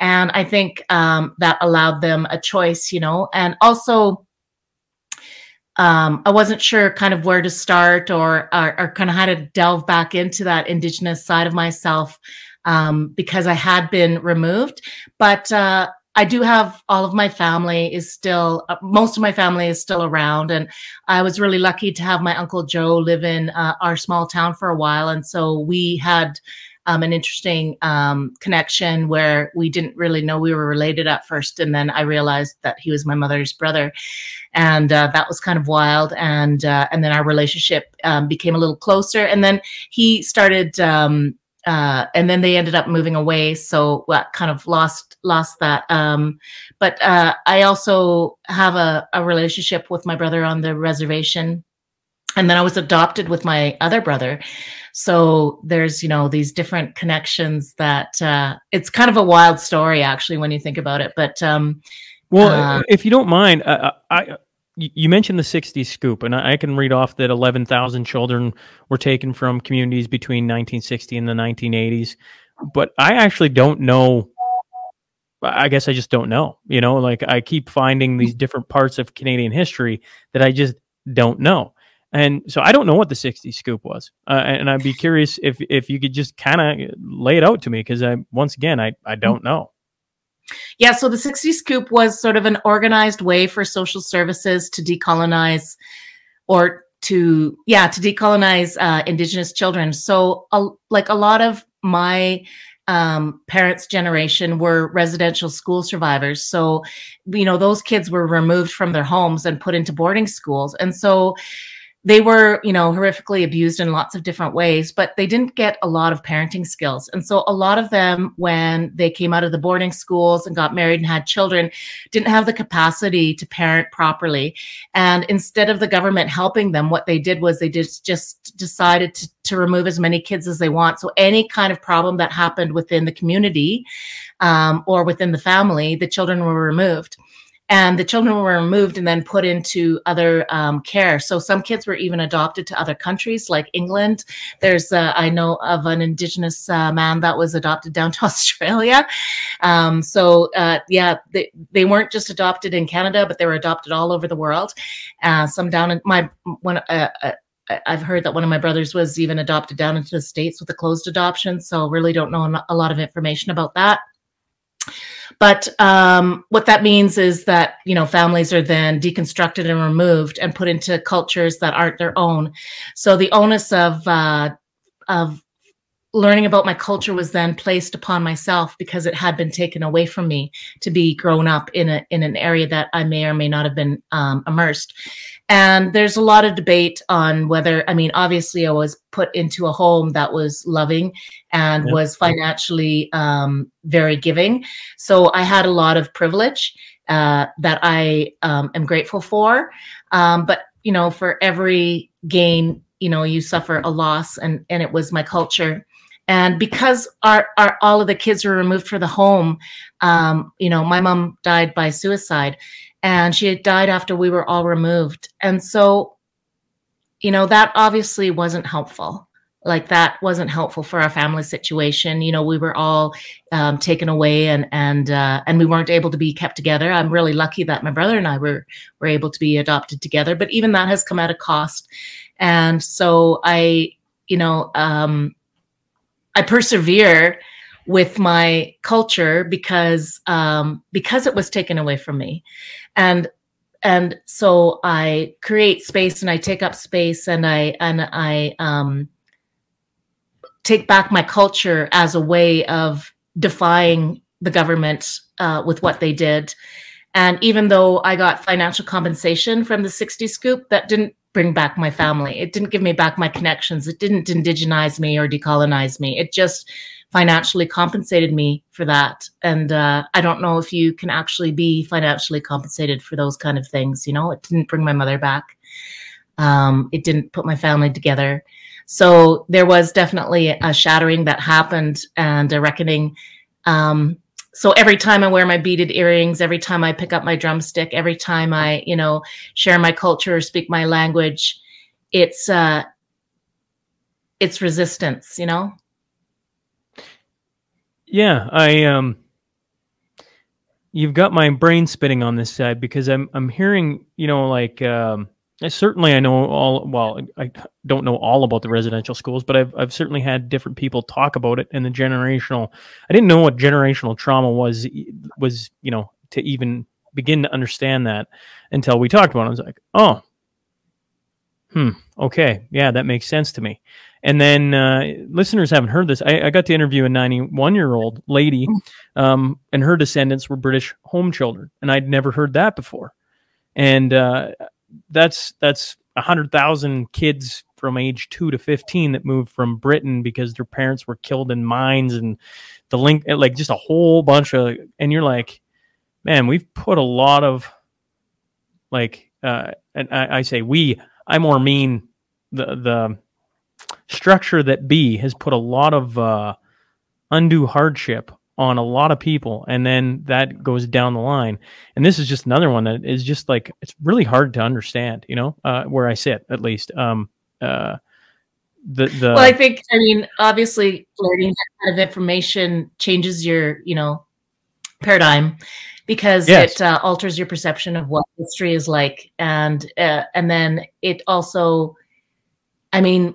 and I think um, that allowed them a choice, you know, and also. Um, I wasn't sure kind of where to start or, or, or kind of how to delve back into that indigenous side of myself um, because I had been removed. But uh, I do have all of my family is still, uh, most of my family is still around. And I was really lucky to have my Uncle Joe live in uh, our small town for a while. And so we had um, an interesting um, connection where we didn't really know we were related at first. And then I realized that he was my mother's brother. And uh, that was kind of wild. And, uh, and then our relationship um, became a little closer. And then he started, um, uh, and then they ended up moving away. So well, kind of lost lost that. Um, but uh, I also have a, a relationship with my brother on the reservation, and then I was adopted with my other brother. So there's you know these different connections that uh, it's kind of a wild story actually when you think about it. But um, Well, Uh, if you don't mind, uh, I you mentioned the 60s scoop, and I I can read off that 11,000 children were taken from communities between 1960 and the 1980s. But I actually don't know. I guess I just don't know. You know, like I keep finding these different parts of Canadian history that I just don't know. And so I don't know what the 60s scoop was. Uh, and I'd be curious if if you could just kind of lay it out to me because I once again I I don't know. Yeah, so the 60 Scoop was sort of an organized way for social services to decolonize or to, yeah, to decolonize uh, Indigenous children. So, uh, like a lot of my um, parents' generation were residential school survivors. So, you know, those kids were removed from their homes and put into boarding schools. And so, they were, you know, horrifically abused in lots of different ways, but they didn't get a lot of parenting skills. And so a lot of them, when they came out of the boarding schools and got married and had children, didn't have the capacity to parent properly. And instead of the government helping them, what they did was they just, just decided to, to remove as many kids as they want. So any kind of problem that happened within the community um, or within the family, the children were removed and the children were removed and then put into other um, care. So some kids were even adopted to other countries like England. There's, uh, I know of an Indigenous uh, man that was adopted down to Australia. Um, so uh, yeah, they, they weren't just adopted in Canada, but they were adopted all over the world. Uh, some down in my one. Uh, I've heard that one of my brothers was even adopted down into the states with a closed adoption. So really don't know a lot of information about that. But um, what that means is that you know families are then deconstructed and removed and put into cultures that aren't their own. So the onus of uh, of learning about my culture was then placed upon myself because it had been taken away from me to be grown up in a in an area that I may or may not have been um, immersed. And there's a lot of debate on whether, I mean, obviously, I was put into a home that was loving and yep. was financially um, very giving. So I had a lot of privilege uh, that I um, am grateful for. Um, but, you know, for every gain, you know, you suffer a loss, and, and it was my culture and because our, our all of the kids were removed from the home um, you know my mom died by suicide and she had died after we were all removed. And so you know that obviously wasn't helpful. Like that wasn't helpful for our family situation. You know we were all um, taken away and and uh, and we weren't able to be kept together. I'm really lucky that my brother and i were were able to be adopted together but even that has come at a cost. And so i you know um, I persevere with my culture because um, because it was taken away from me, and and so I create space and I take up space and I and I um, take back my culture as a way of defying the government uh, with what they did. And even though I got financial compensation from the 60 scoop, that didn't bring back my family. It didn't give me back my connections. It didn't indigenize me or decolonize me. It just financially compensated me for that. And uh, I don't know if you can actually be financially compensated for those kind of things. You know, it didn't bring my mother back. Um, it didn't put my family together. So there was definitely a shattering that happened and a reckoning. Um, so every time I wear my beaded earrings, every time I pick up my drumstick, every time I, you know, share my culture or speak my language, it's uh it's resistance, you know? Yeah, I um you've got my brain spinning on this side because I'm I'm hearing, you know, like um certainly I know all well I don't know all about the residential schools but I've I've certainly had different people talk about it and the generational I didn't know what generational trauma was was you know to even begin to understand that until we talked about it. I was like oh hmm okay yeah that makes sense to me and then uh, listeners haven't heard this. I, I, got to interview a 91 year old lady um, and her descendants were British home children and I'd never heard that before. And uh, that's that's a hundred thousand kids from age two to fifteen that moved from Britain because their parents were killed in mines and the link like just a whole bunch of and you're like, man, we've put a lot of like uh and I, I say we, I more mean the the structure that B has put a lot of uh undue hardship on a lot of people and then that goes down the line. And this is just another one that is just like it's really hard to understand you know uh, where i sit at least. Um uh the the well i think i mean obviously learning that kind of information changes your you know paradigm because yes. it uh, alters your perception of what history is like. And uh, and then it also i mean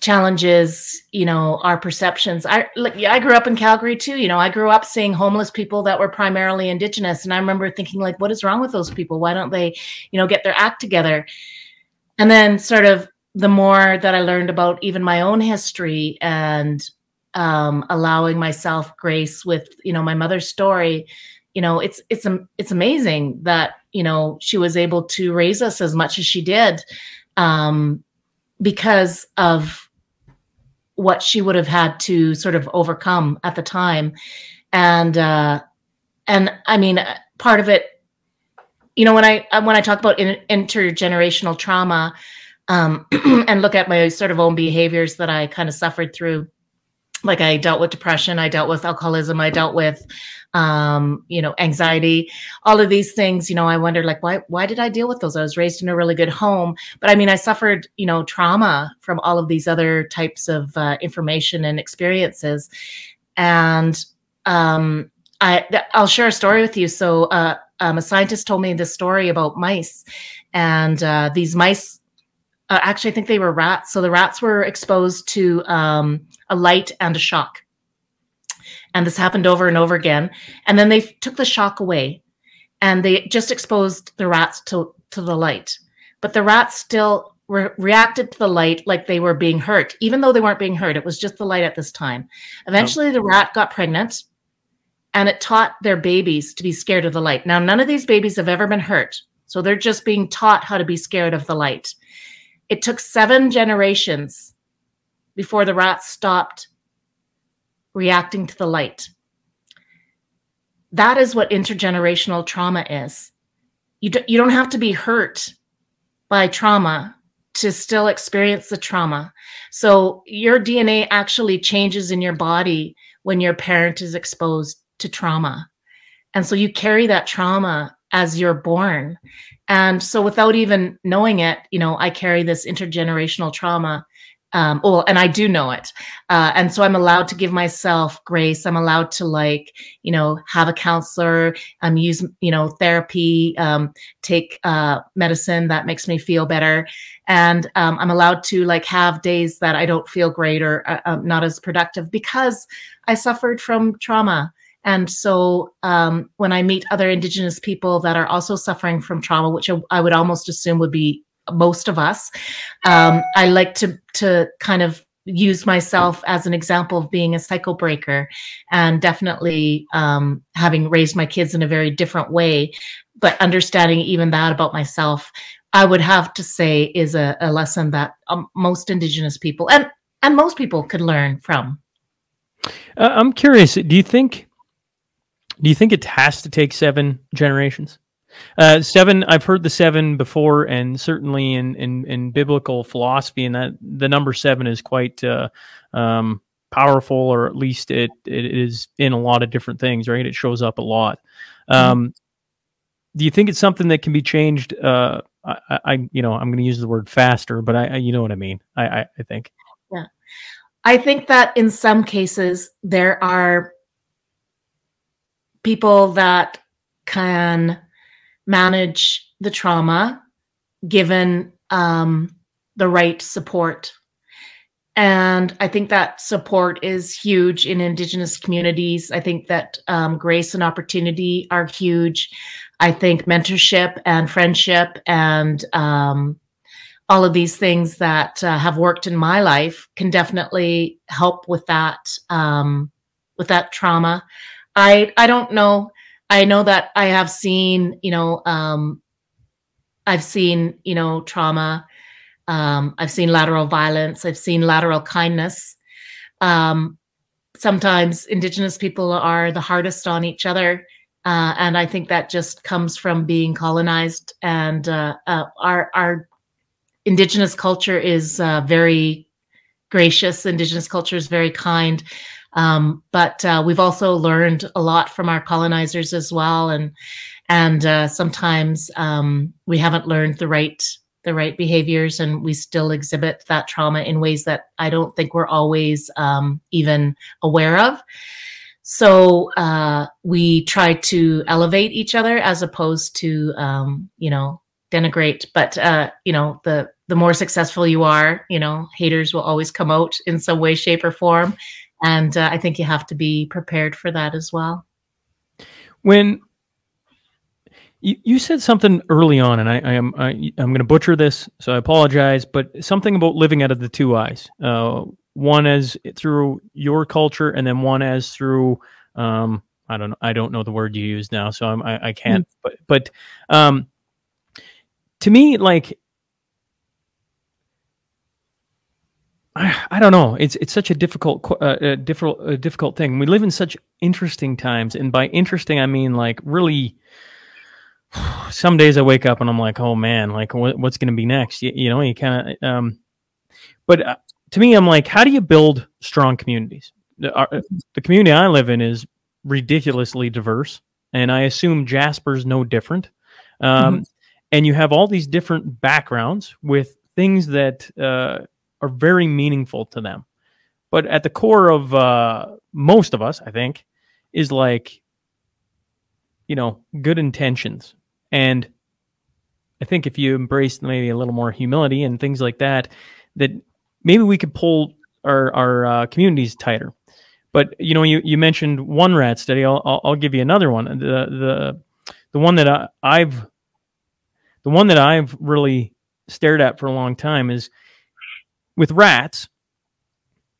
challenges you know our perceptions. I like i grew up in calgary too you know i grew up seeing homeless people that were primarily indigenous and i remember thinking like what is wrong with those people? Why don't they you know get their act together? And then sort of the more that i learned about even my own history and um, allowing myself grace with you know my mother's story you know it's it's it's amazing that you know she was able to raise us as much as she did um, because of what she would have had to sort of overcome at the time. And uh and i mean part of it you know when i when i talk about in, intergenerational trauma um and look at my sort of own behaviors that i kind of suffered through like i dealt with depression i dealt with alcoholism i dealt with um, you know, anxiety, all of these things, you know, I wondered like, why, why did I deal with those? I was raised in a really good home, but I mean, I suffered, you know, trauma from all of these other types of uh, information and experiences. And um, I, I'll share a story with you. So, uh, um, a scientist told me this story about mice, and uh, these mice, uh, actually, I think they were rats. So the rats were exposed to um, a light and a shock and this happened over and over again. And then they took the shock away and they just exposed the rats to, to the light. But the rats still re- reacted to the light like they were being hurt, even though they weren't being hurt. It was just the light at this time. Eventually, oh. the rat got pregnant and it taught their babies to be scared of the light. Now, none of these babies have ever been hurt. So they're just being taught how to be scared of the light. It took seven generations before the rats stopped reacting to the light. That is what intergenerational trauma is. You, do, you don't have to be hurt by trauma to still experience the trauma. So your DNA actually changes in your body when your parent is exposed to trauma. And so you carry that trauma as you're born. And so without even knowing it, you know, I carry this intergenerational trauma um well and i do know it. Uh and so i'm allowed to give myself grace. I'm allowed to like you know have a counselor. Um use you know therapy um take uh medicine that makes me feel better. And um, i'm allowed to like have days that i don't feel great or uh, um, not as productive because i suffered from trauma. And so um, when I meet other Indigenous people that are also suffering from trauma, which I would almost assume would be most of us. Um, I like to to kind of use myself as an example of being a cycle breaker and definitely um, having raised my kids in a very different way but understanding even that about myself i would have to say is a, a lesson that um, most indigenous people and and most people could learn from uh, i'm curious do you think do you think it has to take seven generations uh, seven, I've heard the seven before, and certainly in, in, in biblical philosophy, and that the number seven is quite uh, um, powerful, or at least it it is in a lot of different things. Right, it shows up a lot. Mm-hmm. Um, do you think it's something that can be changed? Uh, I, I, you know, I'm going to use the word faster, but I, I, you know what I mean. I, I, I think. Yeah, I think that in some cases there are people that can manage the trauma given um, the right support. And I think that support is huge in Indigenous communities. I think that um, grace and opportunity are huge. I think mentorship and friendship and um, all of these things that uh, have worked in my life can definitely help with that um, with that trauma. I I don't know I know that I have seen, you know, um, I've seen, you know, trauma. Um, I've seen lateral violence. I've seen lateral kindness. Um, sometimes Indigenous people are the hardest on each other. Uh, and I think that just comes from being colonized. And uh, uh, our, our Indigenous culture is uh, very gracious. Indigenous culture is very kind. Um, but uh, we've also learned a lot from our colonizers as well, and and uh, sometimes um, we haven't learned the right the right behaviors, and we still exhibit that trauma in ways that I don't think we're always um, even aware of. So uh, we try to elevate each other as opposed to um, you know denigrate. But uh, you know the the more successful you are, you know haters will always come out in some way, shape, or form and uh, I think you have to be prepared for that as well. When you, you said something early on, and I, I am I, am going to butcher this, so I apologize. But something about living out of the two eyes. Uh, one as through your culture, and then one as through um, I don't know. I don't know the word you use now, so I'm, I, I can't. Mm. But but um, to me, like I, I don't know. It's it's such a difficult uh, uh, difficult uh, difficult thing. We live in such interesting times, and by interesting I mean like really. Some days I wake up and I'm like, oh man, like what, what's going to be next? You, you know, you kind of. Um, but uh, to me, I'm like, how do you build strong communities? The, our, the community I live in is ridiculously diverse, and I assume Jasper's no different. Um, Mhm. And you have all these different backgrounds with things that uh, are very meaningful to them. But at the core of uh, most of us, I think, is like, you know, good intentions. And I think if you embrace maybe a little more humility and things like that, that maybe we could pull our our uh, communities tighter. But you know, you, you mentioned one rat study. I'll, I'll I'll give you another one. The the the one that I, I've the one that I've really stared at for a long time is with rats.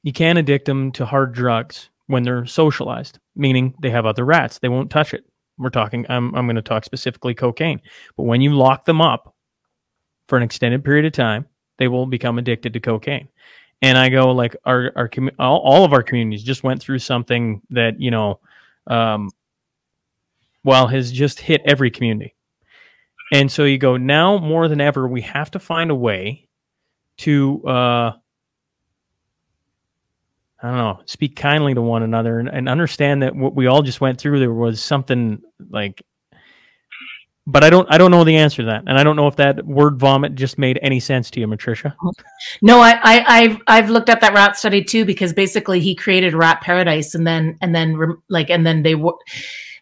You can't addict them to hard drugs when they're socialized, meaning they have other rats. They won't touch it. We're talking. I'm I'm going to talk specifically cocaine. But when you lock them up for an extended period of time, they will become addicted to cocaine. And I go like our our all, all of our communities just went through something that you know, um, well, has just hit every community. And so you go now more than ever, we have to find a way to uh, I don't know, speak kindly to one another and, and understand that what we all just went through there was something like but I don't I don't know the answer to that. And I don't know if that word vomit just made any sense to you, Matricia. No, I, I, I've, I've looked at that rat study too because basically he created rat paradise and then, and then, like, and then they were,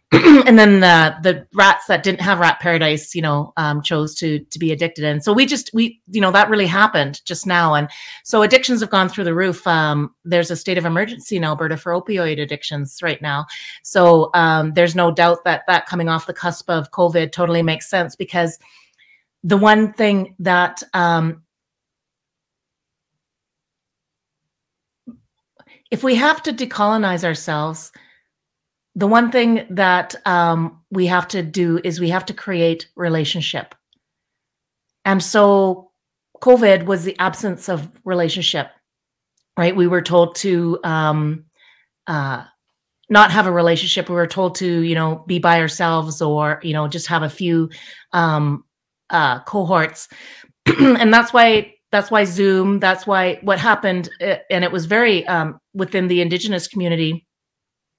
and then the the rats that didn't have rat paradise, you know, um, chose to to be addicted. And so we just we, you know, that really happened just now. And so addictions have gone through the roof. Um, there's a state of emergency in Alberta for opioid addictions right now. So um, there's no doubt that that coming off the cusp of COVID totally makes sense because the one thing that um, if we have to decolonize ourselves, the one thing that um, we have to do is we have to create relationship. And so COVID was the absence of relationship, right? We were told to um, uh, not have a relationship. We were told to, you know, be by ourselves or, you know, just have a few um, uh, cohorts. and that's why that's why Zoom, that's why what happened, uh, and it was very um, within the Indigenous community.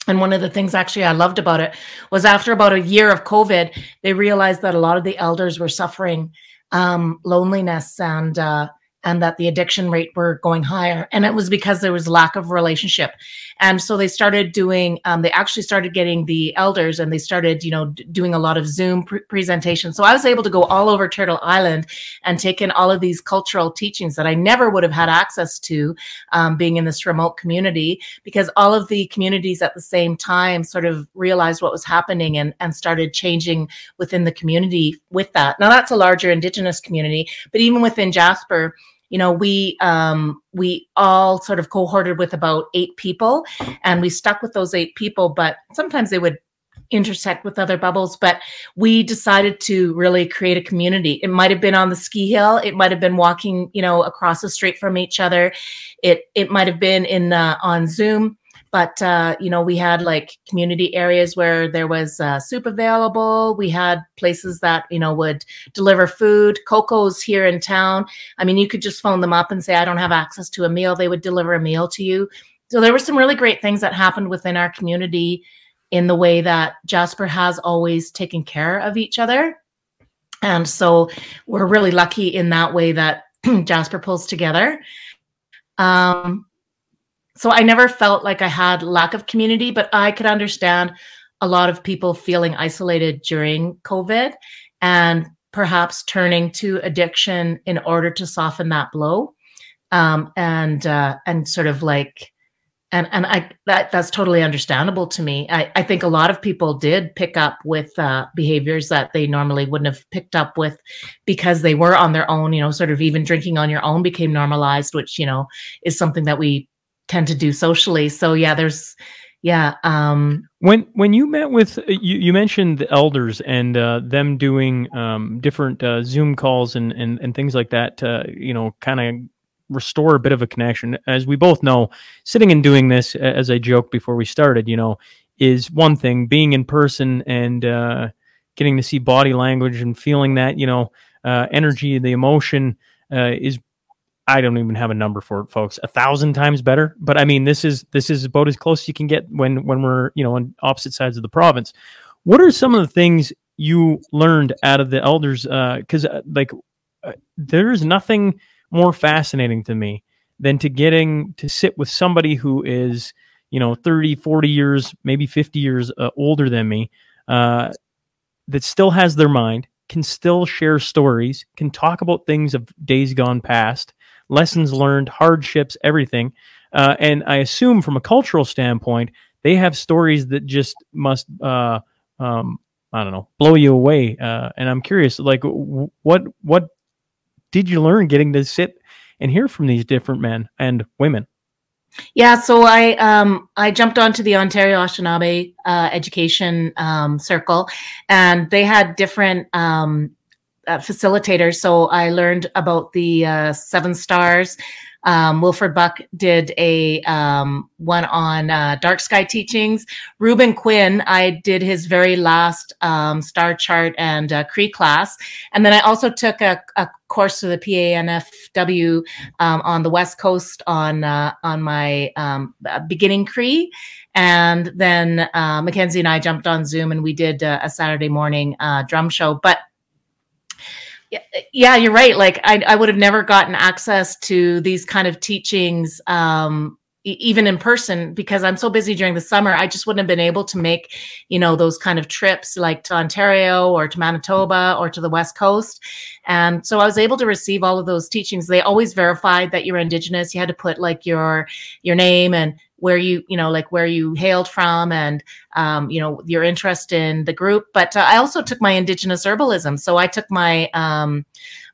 And one of the things actually I loved about it was after about a year of COVID, they realized that a lot of the elders were suffering um, loneliness and uh, and that the addiction rate were going higher. And it was because there was lack of relationship. And so they started doing, um, they actually started getting the elders and they started, you know, d- doing a lot of Zoom pre- presentations. So I was able to go all over Turtle Island and take in all of these cultural teachings that I never would have had access to um, being in this remote community because all of the communities at the same time sort of realized what was happening and, and started changing within the community with that. Now that's a larger indigenous community, but even within Jasper, you know, we um, we all sort of cohorted with about eight people, and we stuck with those eight people. But sometimes they would intersect with other bubbles. But we decided to really create a community. It might have been on the ski hill. It might have been walking, you know, across the street from each other. It it might have been in uh, on Zoom but uh, you know we had like community areas where there was uh, soup available. We had places that you know would deliver food. Coco's here in town. I mean you could just phone them up and say i don't have access to a meal. They would deliver a meal to you. So there were some really great things that happened within our community in the way that jasper has always taken care of each other. And so we're really lucky in that way that jasper pulls together. Um, so I never felt like I had lack of community, but I could understand a lot of people feeling isolated during COVID and perhaps turning to addiction in order to soften that blow. Um, and uh, and sort of like and and I that that's totally understandable to me. I, I think a lot of people did pick up with uh, behaviors that they normally wouldn't have picked up with because they were on their own. You know, sort of even drinking on your own became normalized, which you know is something that we tend to do socially. So yeah, there's yeah. Um, When when you met with you, you mentioned the elders and uh, them doing um, different uh, Zoom calls and, and and things like that. Uh, you know, kind of restore a bit of a connection. As we both know, sitting and doing this, as I joked before we started, you know, is one thing. Being in person and uh, getting to see body language and feeling that, you know, uh, energy, the emotion uh, is. I don't even have a number for it, folks. A thousand times better. But I mean, this is this is about as close as you can get when when we're you know on opposite sides of the province. What are some of the things you learned out of the elders? Because uh, like, uh, there's nothing more fascinating to me than to getting to sit with somebody who is you know 30 40 years maybe 50 years uh, older than me uh, that still has their mind can still share stories can talk about things of days gone past lessons learned hardships everything. Uh, and i assume from a cultural standpoint they have stories that just must uh, um, i don't know blow you away. Uh, and i'm curious like w- what what did you learn getting to sit and hear from these different men and women? Yeah, so I um, I jumped onto the Ontario Anishinaabe uh, Education um, Circle, and they had different um, uh, facilitators. So I learned about the uh, Seven Stars. Um, Wilfred Buck did a um, one on uh, dark sky teachings. Reuben Quinn, I did his very last um, star chart and uh, Cree class, and then I also took a, a course to the PANFW um, on the West Coast on uh, on my um, beginning Cree, and then uh, Mackenzie and I jumped on Zoom and we did uh, a Saturday morning uh, drum show, but yeah, you're right. Like I, I would have never gotten access to these kind of teachings, um, even in person, because I'm so busy during the summer. I just wouldn't have been able to make, you know, those kind of trips like to Ontario or to Manitoba or to the West Coast. And so I was able to receive all of those teachings. They always verified that you're Indigenous. You had to put like your your name and where you you know like where you hailed from and um, you know your interest in the group. But uh, i also took my indigenous herbalism. So i took my um,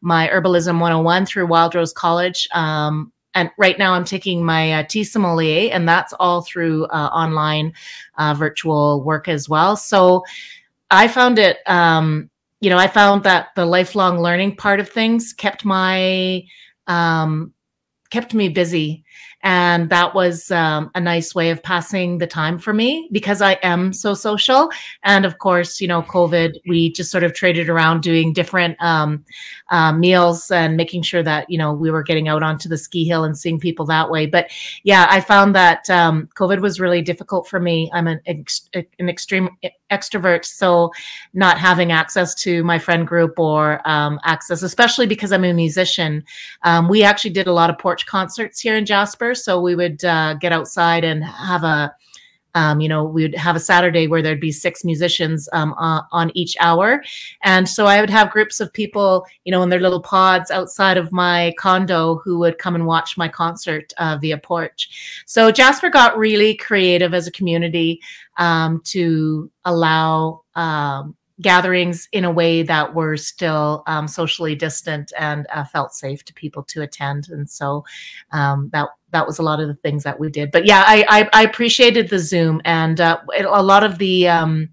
my herbalism 101 through wild rose college um, and right now i'm taking my uh, tea sommelier and that's all through uh, online uh, virtual work as well. So i found it um, you know i found that the lifelong learning part of things kept my um, kept me busy and that was um, a nice way of passing the time for me because I am so social. And of course, you know, COVID, we just sort of traded around doing different um, uh, meals and making sure that, you know, we were getting out onto the ski hill and seeing people that way. But yeah, I found that um, COVID was really difficult for me. I'm an, ex- an extreme extrovert. So not having access to my friend group or um, access, especially because I'm a musician, um, we actually did a lot of porch concerts here in Jasper. So we would uh, get outside and have a, um, you know, we would have a Saturday where there'd be six musicians um, on, on, each hour. And so I would have groups of people, you know, in their little pods outside of my condo who would come and watch my concert uh, via porch. So Jasper got really creative as a community um, to allow um, gatherings in a way that were still um, socially distant and uh, felt safe to people to attend. And so um, that that was a lot of the things that we did. But yeah, I I, I appreciated the Zoom and uh, a lot of the um,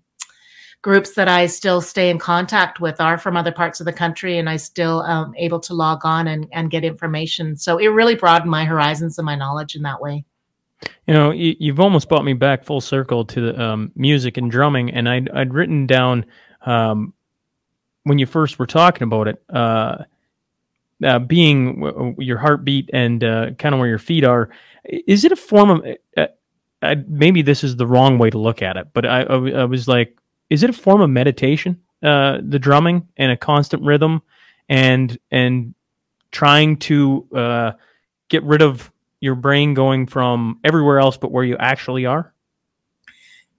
groups that I still stay in contact with are from other parts of the country, and I still um, able to log on and and get information. So it really broadened my horizons and my knowledge in that way. You know, you, have almost brought me back full circle to the um, music and drumming, and I'd I'd written down um, when you first were talking about it. Uh, uh, being w- your heartbeat and uh, kind of where your feet are, is it a form of? Uh, uh, maybe this is the wrong way to look at it, but I, I, I was like, is it a form of meditation? Uh, the drumming and a constant rhythm, and and trying to uh, get rid of your brain going from everywhere else but where you actually are.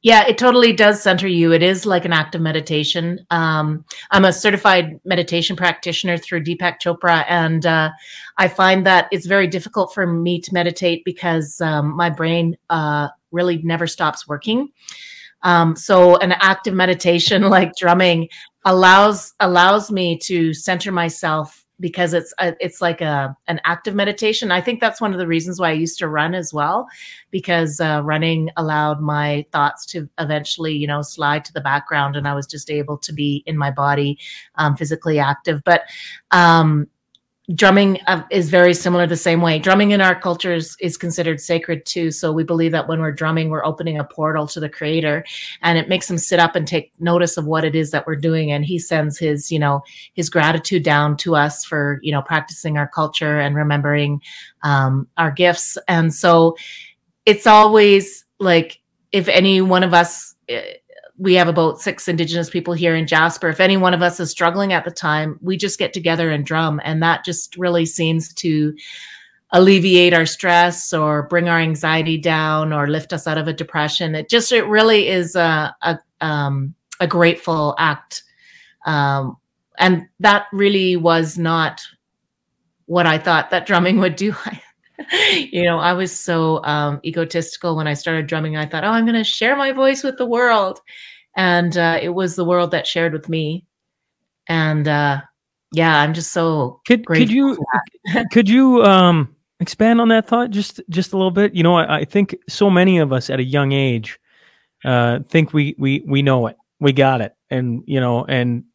Yeah, it totally does center you. It is like an act of meditation. Um, I'm a certified meditation practitioner through Deepak Chopra, and uh, I find that it's very difficult for me to meditate because um, my brain uh, really never stops working. Um, so, an active meditation like drumming allows allows me to center myself because it's a, it's like a an active meditation. I think that's one of the reasons why I used to run as well, because uh, running allowed my thoughts to eventually, you know, slide to the background, and I was just able to be in my body, um, physically active. But um, drumming uh, is very similar the same way. Drumming in our culture is, is considered sacred too. So we believe that when we're drumming, we're opening a portal to the creator and it makes him sit up and take notice of what it is that we're doing. And he sends his, you know, his gratitude down to us for, you know, practicing our culture and remembering um, our gifts. And so it's always like if any one of us, eh, we have about six indigenous people here in Jasper. If any one of us is struggling at the time, we just get together and drum. And that just really seems to alleviate our stress or bring our anxiety down or lift us out of a depression. It just, it really is a, a, um, a grateful act. Um, and that really was not what I thought that drumming would do. you know, I was so um, egotistical when I started drumming. I thought, oh, I'm going to share my voice with the world. And uh, it was the world that shared with me. And uh, yeah i'm just so could could you could you um expand on that thought just just a little bit? You know I, I, think so many of us at a young age uh think we we we know it. We got it. And you know and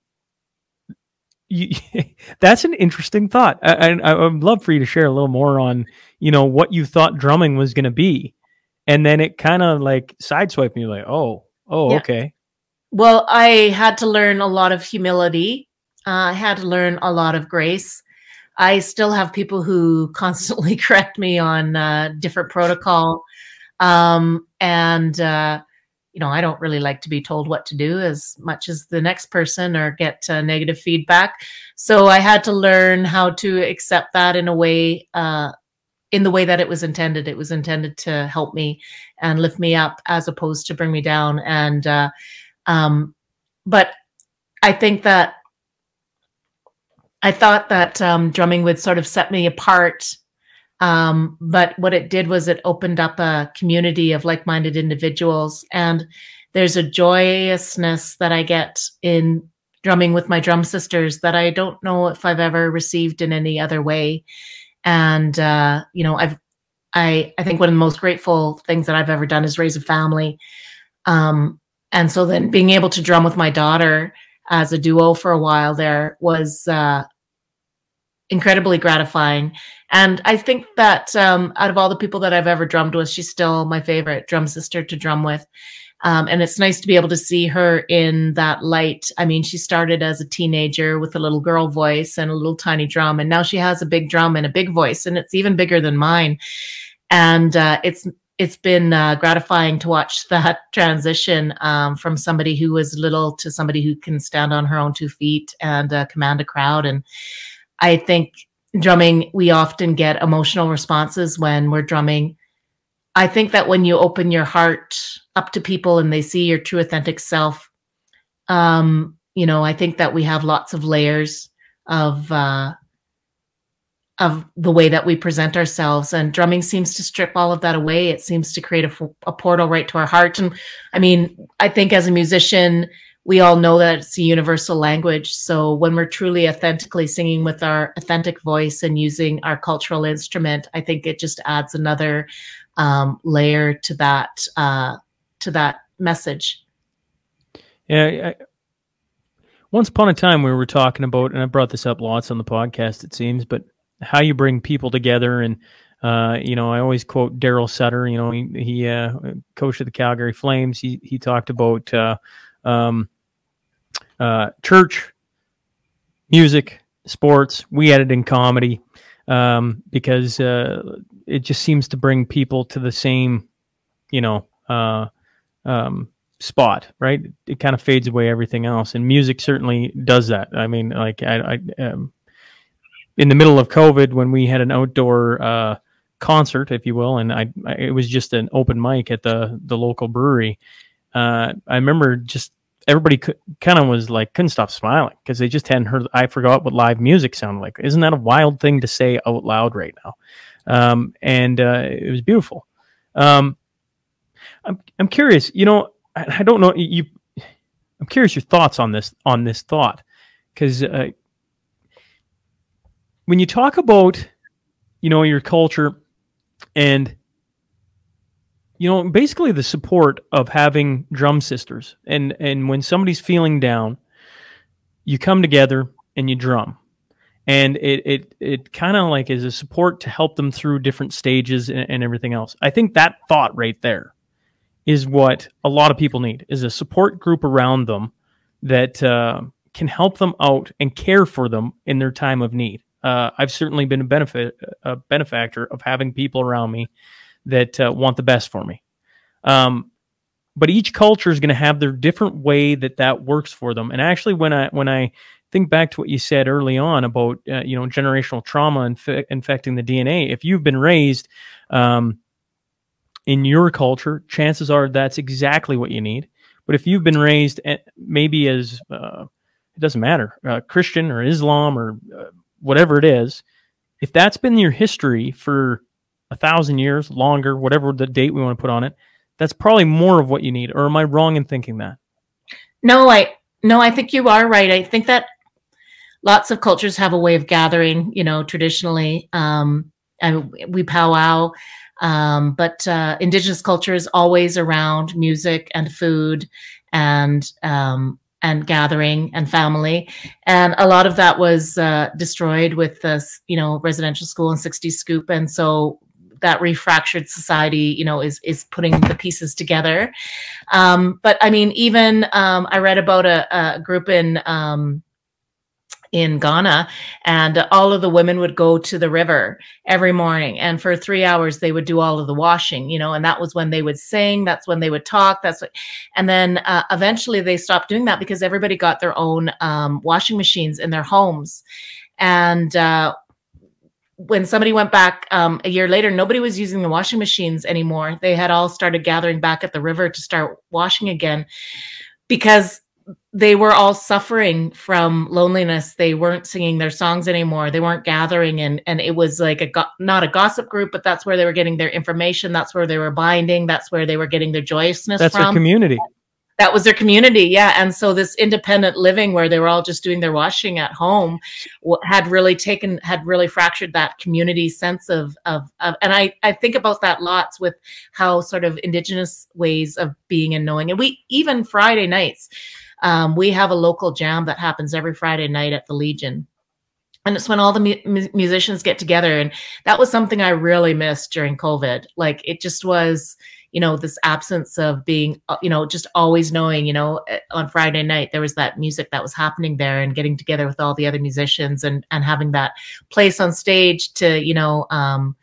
you, that's an interesting thought. I, I, I would love for you to share a little more on you know what you thought drumming was going to be and then it kind of like sideswiped me like oh oh yeah. okay well, I had to learn a lot of humility. Uh, I had to learn a lot of grace. I still have people who constantly correct me on uh, different protocol. Um, and, uh, you know, I don't really like to be told what to do as much as the next person or get uh, negative feedback. So I had to learn how to accept that in a way, uh, in the way that it was intended. It was intended to help me and lift me up as opposed to bring me down. And, uh, um, but I think that I thought that um, drumming would sort of set me apart. Um, but what it did was it opened up a community of like minded individuals. And there's a joyousness that I get in drumming with my drum sisters that I don't know if I've ever received in any other way. And, uh, you know, I've, I, I think one of the most grateful things that I've ever done is raise a family. Um, and so then being able to drum with my daughter as a duo for a while there was uh, incredibly gratifying. And I think that um, out of all the people that I've ever drummed with, she's still my favorite drum sister to drum with. Um, and it's nice to be able to see her in that light. I mean, she started as a teenager with a little girl voice and a little tiny drum, and now she has a big drum and a big voice, and it's even bigger than mine. And uh, it's it's been uh, gratifying to watch that transition um, from somebody who was little to somebody who can stand on her own two feet and uh, command a crowd. And I think drumming, we often get emotional responses when we're drumming. I think that when you open your heart up to people and they see your true authentic self, um, you know, I think that we have lots of layers of uh, of the way that we present ourselves and drumming seems to strip all of that away. It seems to create a, a, portal right to our heart. And i mean i think as a musician we all know that it's a universal language. So when we're truly authentically singing with our authentic voice and using our cultural instrument i think it just adds another um, layer to that uh, to that message yeah I, once upon a time we were talking about and i brought this up lots on the podcast it seems but how you bring people together and uh, you know, I always quote Darryl Sutter. You know, he, he uh, coach of the Calgary Flames. He he talked about uh, um, uh, church, music, sports. We added in comedy um, because uh, it just seems to bring people to the same, you know, uh, um, spot. Right? It kind of fades away everything else, and music certainly does that. I mean, like I, I um, in the middle of COVID when we had an outdoor uh, concert, if you will, and I, I, it was just an open mic at the the local brewery. Uh, I remember just everybody kind of was like couldn't stop smiling because they just hadn't heard. I forgot what live music sounded like. Isn't that a wild thing to say out loud right now? Um, and uh, it was beautiful. Um, I'm I'm curious. You know, I, I, don't know you. I'm curious your thoughts on this on this thought because uh, when you talk about you know your culture and you know basically the support of having drum sisters and and when somebody's feeling down you come together and you drum and it it it kind of like is a support to help them through different stages and, and everything else. I think that thought right there is what a lot of people need is a support group around them that uh, can help them out and care for them in their time of need. Uh, I've certainly been a benefit a benefactor of having people around me that uh, want the best for me. Um, but each culture is going to have their different way that that works for them. And actually, when I when I think back to what you said early on about uh, you know generational trauma inf- infecting the DNA, if you've been raised um, in your culture, chances are that's exactly what you need. But if you've been raised eh, maybe as uh, it doesn't matter uh, Christian or Islam or uh, whatever it is, if that's been your history for a thousand years, longer, whatever the date we want to put on it, that's probably more of what you need. Or am I wrong in thinking that? No, I no, I think you are right. I think that lots of cultures have a way of gathering. You know, traditionally, um, we powwow. Um, but uh, indigenous culture is always around music and food and um, and gathering and family, and a lot of that was uh, destroyed with this, you know, residential school and 60 scoop, and so that refractured society, you know, is is putting the pieces together. Um, but I mean, even um, I read about a, a group in um, in Ghana, and all of the women would go to the river every morning, and for three hours they would do all of the washing, you know, and that was when they would sing, that's when they would talk, that's what, and then uh, eventually they stopped doing that because everybody got their own um, washing machines in their homes, and uh, when somebody went back um, a year later, nobody was using the washing machines anymore. They had all started gathering back at the river to start washing again because they were all suffering from loneliness. They weren't singing their songs anymore. They weren't gathering, and and it was like a go- not a gossip group, but that's where they were getting their information. That's where they were binding. That's where they were getting their joyousness. That's from. their community that was their community yeah and so this independent living where they were all just doing their washing at home had really taken had really fractured that community sense of of, of and i i think about that lots with how sort of indigenous ways of being and knowing and we even friday nights um, we have a local jam that happens every friday night at the legion. And it's when all the mu- musicians get together. And that was something i really missed during covid. Like it just was you know this absence of being uh, you know just always knowing you know eh, on friday night there was that music that was happening there and getting together with all the other musicians and and having that place on stage to you know um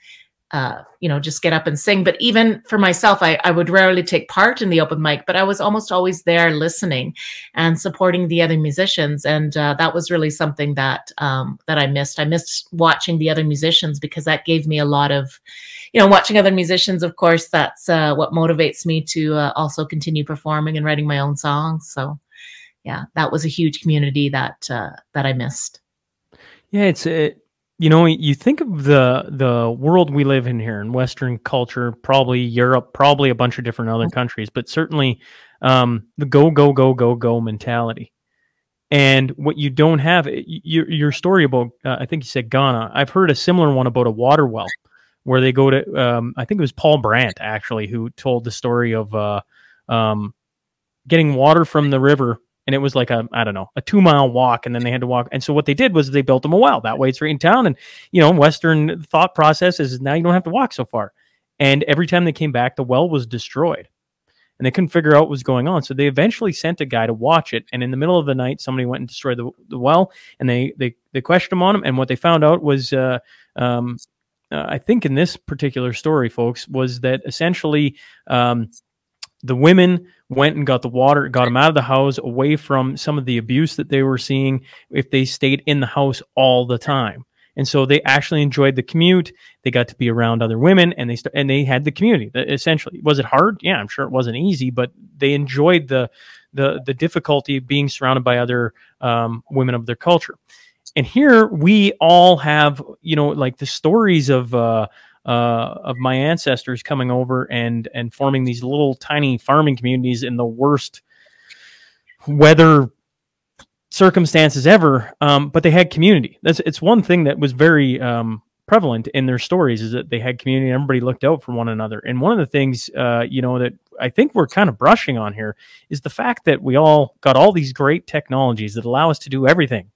uh, you know, just get up and sing. But even for myself, I, I would rarely take part in the open mic, but I was almost always there listening and supporting the other musicians. And uh, that was really something that um, that I missed. I missed watching the other musicians because that gave me a lot of, you know, watching other musicians. Of course, that's uh, what motivates me to uh, also continue performing and writing my own songs. So, yeah, that was a huge community that uh, that I missed. Yeah, it's it, you know, you think of the the world we live in here in Western culture, probably Europe, probably a bunch of different other mm-hmm. countries, but certainly um, the go go go go go mentality. And what you don't have, your your story about, uh, I think you said Ghana. I've heard a similar one about a water well, where they go to. Um, I think it was Paul Brandt actually who told the story of uh, um, getting water from the river and it was like a I don't know a two mile walk, and then they had to walk. And so what they did was they built them a well. That way, it's right in town. And you know, Western thought process is now you don't have to walk so far. And every time they came back, the well was destroyed, and they couldn't figure out what was going on. So they eventually sent a guy to watch it. And in the middle of the night, somebody went and destroyed the, the well, and they they they questioned him on him. And what they found out was. Uh, um, uh, I think in this particular story, folks, was that essentially um, the women went and got the water, got them out of the house, away from some of the abuse that they were seeing if they stayed in the house all the time. And so they actually enjoyed the commute. They got to be around other women, and they st- and they had the community. Essentially, was it hard? Yeah, I'm sure it wasn't easy, but they enjoyed the the the difficulty of being surrounded by other um, women of their culture. And here we all have, you know, like the stories of. Uh, uh, of my ancestors coming over and and forming these little tiny farming communities in the worst weather circumstances ever. Um, but they had community. That's it's one thing that was very um, prevalent in their stories is that they had community. and Everybody looked out for one another. And one of the things uh, you know that I think we're kind of brushing on here is the fact that we all got all these great technologies that allow us to do everything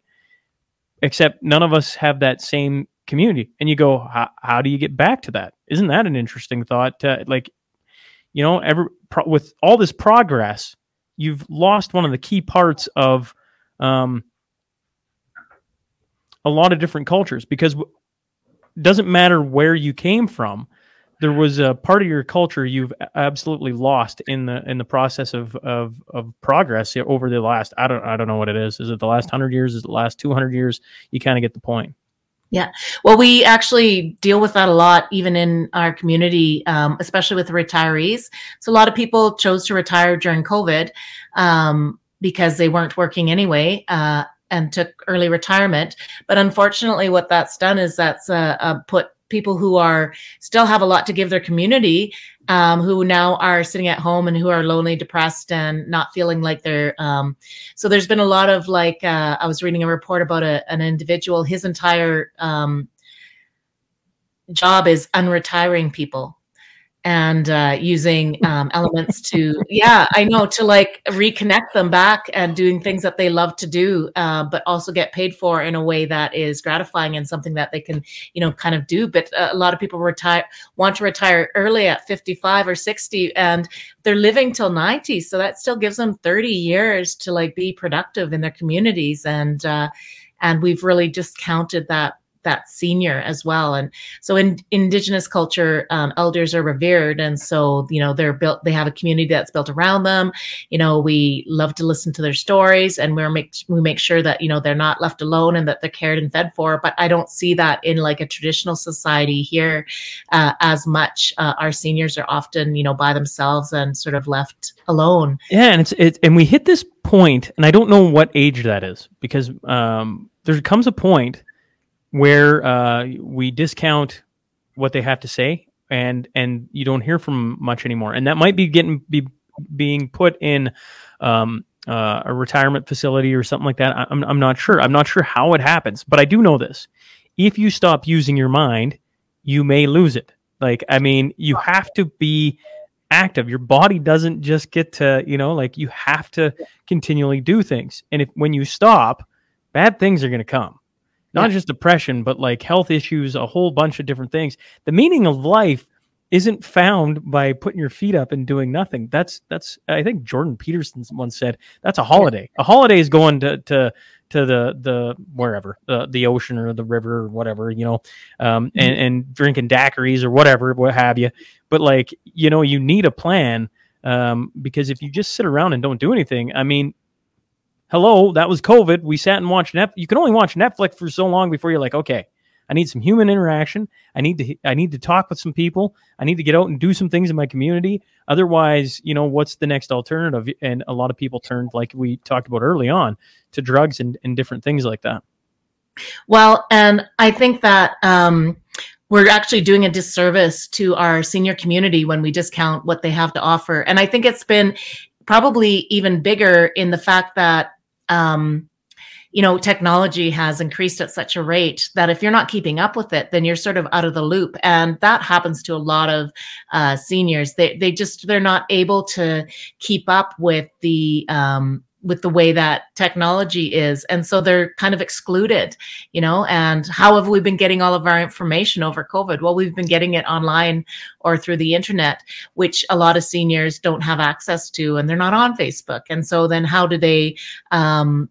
except none of us have that same community. And you go, how, do you get back to that? Isn't that an interesting thought? To, like, you know, every pro- with all this progress, you've lost one of the key parts of um, a lot of different cultures because it doesn't matter where you came from there was a part of your culture you've absolutely lost in the in the process of of, of progress over the last I don't I don't know what it is. Is it the last hundred years? Is it the last two hundred years? You kind of get the point. Yeah. Well, we actually deal with that a lot, even in our community, um, especially with retirees. So a lot of people chose to retire during COVID um, because they weren't working anyway. Uh, and took early retirement. But unfortunately, what that's done is that's uh, uh, put people who are still have a lot to give their community um, who now are sitting at home and who are lonely depressed and not feeling like they're um, so there's been a lot of like uh, i was reading a report about a, an individual his entire um, job is unretiring people and uh, using um, elements to yeah i know to like reconnect them back and doing things that they love to do uh, but also get paid for in a way that is gratifying and something that they can you know kind of do. But uh, a lot of people retire want to retire early at 55 or 60 and they're living till 90 so that still gives them 30 years to like be productive in their communities. And uh, and we've really discounted that that senior as well. And so in indigenous culture, um, elders are revered. And so, you know, they're built, they have a community that's built around them. You know, we love to listen to their stories and we're make, we make sure that, you know, they're not left alone and that they're cared and fed for. But I don't see that in like a traditional society here uh, as much. Uh, our seniors are often, you know, by themselves and sort of left alone. Yeah. And it's, it, and we hit this point, and I don't know what age that is because um, there comes a point where uh, we discount what they have to say and and you don't hear from much anymore. And that might be getting be being put in um, uh, a retirement facility or something like that. I'm, I'm not sure. I'm not sure how it happens but i do know this. If you stop using your mind you may lose it. Like i mean you have to be active. Your body doesn't just get to you know like you have to continually do things. And if when you stop bad things are going to come not yeah. just depression, but like health issues, a whole bunch of different things. The meaning of life isn't found by putting your feet up and doing nothing. That's that's I think Jordan Peterson once said that's a holiday. A holiday is going to to to the the wherever the the ocean or the river or whatever you know, um, and mm-hmm. and drinking daiquiris or whatever what have you. But like you know you need a plan um, because if you just sit around and don't do anything, I mean hello, that was COVID. We sat and watched Netflix. You can only watch Netflix for so long before you're like, okay, I need some human interaction. I need to I need to talk with some people. I need to get out and do some things in my community. Otherwise, you know, what's the next alternative? And a lot of people turned, like we talked about early on, to drugs and, and different things like that. Well, and I think that um, we're actually doing a disservice to our senior community when we discount what they have to offer. And I think it's been probably even bigger in the fact that um, you know, technology has increased at such a rate that if you're not keeping up with it, then you're sort of out of the loop. And that happens to a lot of uh, seniors. They they just they're not able to keep up with the um, with the way that technology is. And so they're kind of excluded you know and how have we been getting all of our information over covid? Well we've been getting it online or through the internet which a lot of seniors don't have access to and they're not on facebook. And so then how do they um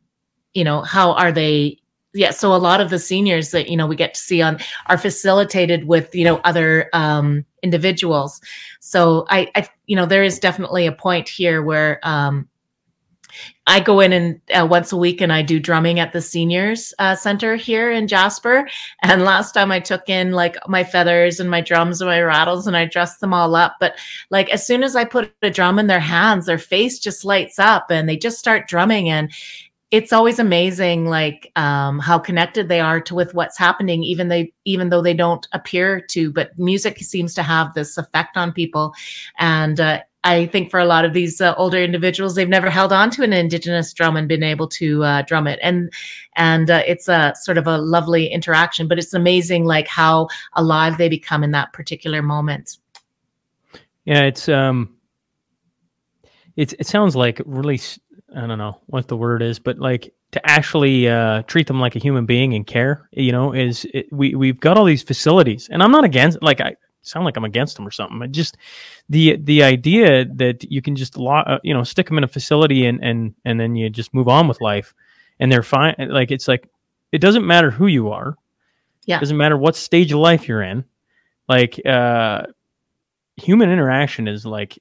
you know how are they? Yeah so a lot of the seniors that you know we get to see on are facilitated with you know other um individuals. So i i you know there is definitely a point here where um I go in and uh, once a week and I do drumming at the seniors uh, center here in Jasper. And last time I took in like my feathers and my drums and my rattles and I dressed them all up. But like as soon as I put a drum in their hands, their face just lights up and they just start drumming. And it's always amazing like um, how connected they are to with what's happening even they even though they don't appear to but music seems to have this effect on people and uh, I think for a lot of these uh, older individuals, they've never held on to an indigenous drum and been able to uh, drum it, and and uh, it's a sort of a lovely interaction. But it's amazing, like how alive they become in that particular moment. Yeah, it's um, it's it sounds like really I don't know what the word is, but like to actually uh, treat them like a human being and care, you know, is it, we we've got all these facilities, and I'm not against like I sound like I'm against them or something. But just the the idea that you can just lo- uh, you know stick them in a facility and and and then you just move on with life, and they're fine. Like it's like it doesn't matter who you are. Yeah. It doesn't matter what stage of life you're in. Like uh, human interaction is like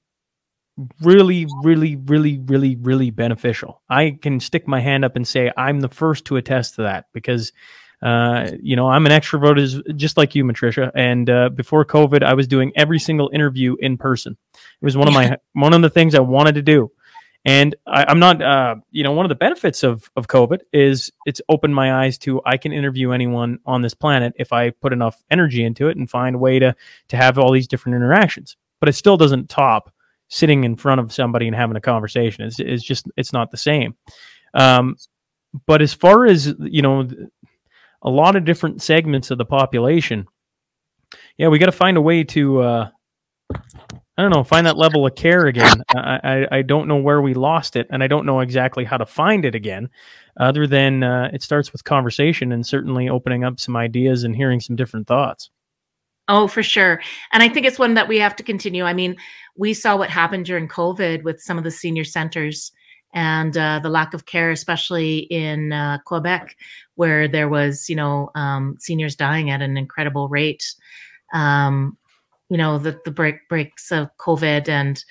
really, really, really, really, really beneficial. I can stick my hand up and say I'm the first to attest to that because, uh, you know, I'm an extrovert as just like you, Matricia. And uh, before COVID, I was doing every single interview in person. It was one of my one of the things I wanted to do. And I, I'm not, uh, you know, one of the benefits of of COVID is it's opened my eyes to I can interview anyone on this planet if I put enough energy into it and find a way to to have all these different interactions. But it still doesn't top sitting in front of somebody and having a conversation. It's, it's just it's not the same. Um, but as far as you know, a lot of different segments of the population, yeah, we got to find a way to. Uh, I don't know, find that level of care again. I, I, I don't know where we lost it, and I don't know exactly how to find it again, other than uh, it starts with conversation and certainly opening up some ideas and hearing some different thoughts. Oh, for sure. And I think it's one that we have to continue. I mean, we saw what happened during COVID with some of the senior centers and uh, the lack of care, especially in uh, Quebec, where there was, you know, um, seniors dying at an incredible rate. Um, you know, the the break breaks of COVID, and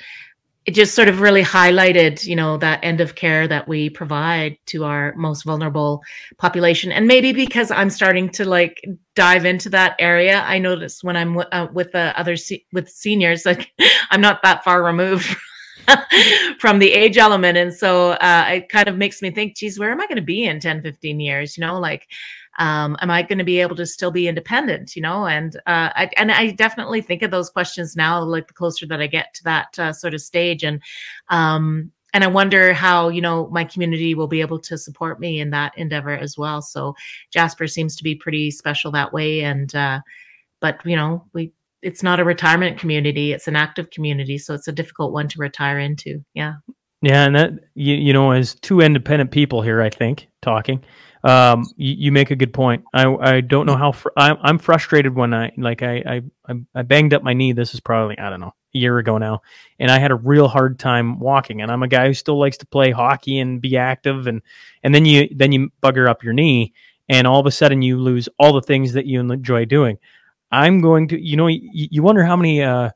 it just sort of really highlighted, you know, that end of care that we provide to our most vulnerable population. And maybe because I'm starting to like dive into that area, I notice when I'm w- uh, with the other se- with seniors, like I'm not that far removed from the age element. And so uh, it kind of makes me think, geez, where am I going to be in 10, 15 years? You know, like, um, am I going to be able to still be independent? You know, and uh, I and I definitely think of those questions now, like the closer that I get to that uh, sort of stage, and um, and I wonder how you know my community will be able to support me in that endeavor as well. So Jasper seems to be pretty special that way, and uh, but you know we it's not a retirement community; it's an active community, so it's a difficult one to retire into. Yeah. Yeah, and that you, you know, as two independent people here, I think talking, um, you, you make a good point. I I don't know how fr- I'm I'm frustrated when I like I, I I banged up my knee. This is probably I don't know a year ago now, and I had a real hard time walking. And I'm a guy who still likes to play hockey and be active, and and then you then you bugger up your knee, and all of a sudden you lose all the things that you enjoy doing. I'm going to you know you, you wonder how many. Uh,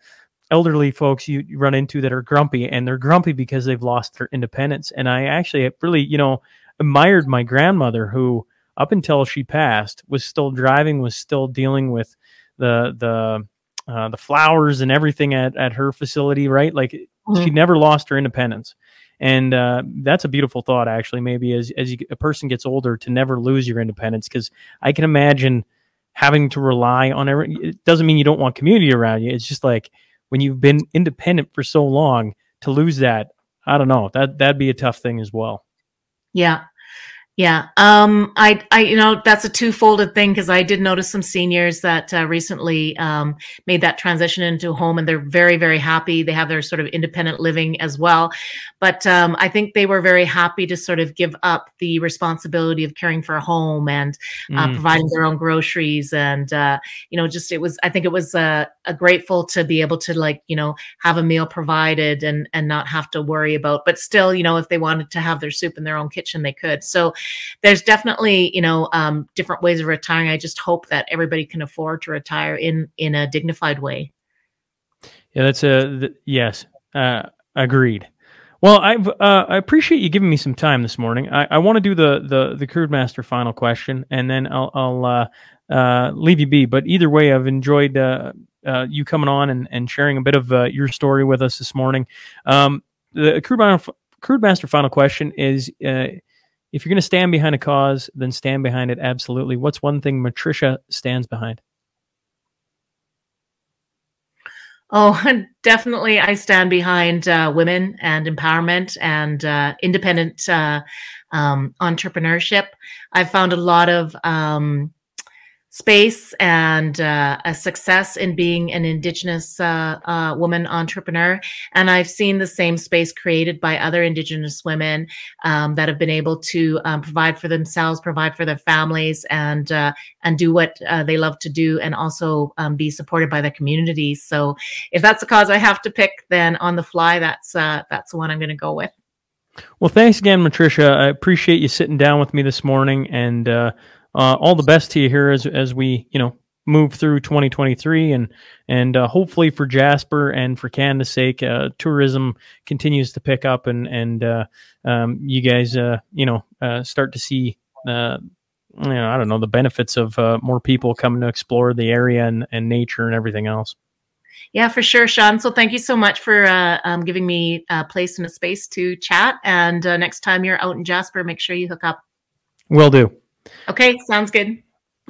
elderly folks you, you run into that are grumpy and they're grumpy because they've lost their independence and i actually really you know admired my grandmother who up until she passed was still driving was still dealing with the the uh, the flowers and everything at, at her facility right like Mhm. she never lost her independence and uh, that's a beautiful thought actually maybe as, as you, a person gets older to never lose your independence because i can imagine having to rely on every it doesn't mean you don't want community around you it's just like when you've been independent for so long to lose that i don't know that that'd be a tough thing as well Yeah. Yeah. Um, I, I, you know, that's a two-folded thing because I did notice some seniors that uh, recently um, made that transition into home and they're very, very happy. They have their sort of independent living as well. But um, I think they were very happy to sort of give up the responsibility of caring for a home and uh, Mm. providing their own groceries. And, uh, you know, just it was, I think it was uh, a grateful to be able to like, you know, have a meal provided and, and not have to worry about, but still, you know, if they wanted to have their soup in their own kitchen, they could. So there's definitely, you know, um, different ways of retiring. I just hope that everybody can afford to retire in, in a dignified way. Yeah, that's a th- yes. Uh, agreed. Well, I've uh, I appreciate you giving me some time this morning. I, I want to do the the the crude master final question, and then I'll I'll uh, uh, leave you be. But either way, I've enjoyed uh, uh, you coming on and, and sharing a bit of uh, your story with us this morning. Um, the crude crude master final question is: If you're going to stand behind a cause, then stand behind it absolutely. What's one thing Matricia stands behind? Oh, definitely. I stand behind uh, women and empowerment and uh, independent uh, um, entrepreneurship. I've found a lot of um, space and uh, a success in being an Indigenous uh, uh, woman entrepreneur. And I've seen the same space created by other Indigenous women um, that have been able to um, provide for themselves, provide for their families, and uh, and do what uh, they love to do, and also um, be supported by their communities. So, if that's the cause I have to pick, then on the fly, that's uh, that's the one I'm going to go with. Well, thanks again, Matricia. I appreciate you sitting down with me this morning, and uh, all the best to you here as as we you know move through 2023 and and uh, hopefully for Jasper and for Canada's sake, uh, tourism continues to pick up and and uh, um, you guys uh, you know uh, start to see. Uh, you know, I don't know the benefits of more people coming to explore the area and, and nature and everything else. Yeah, for sure, Sean. So thank you so much for uh, um, giving me a place and a space to chat. And uh, next time you're out in Jasper, make sure you hook up. Will do. Okay, sounds good.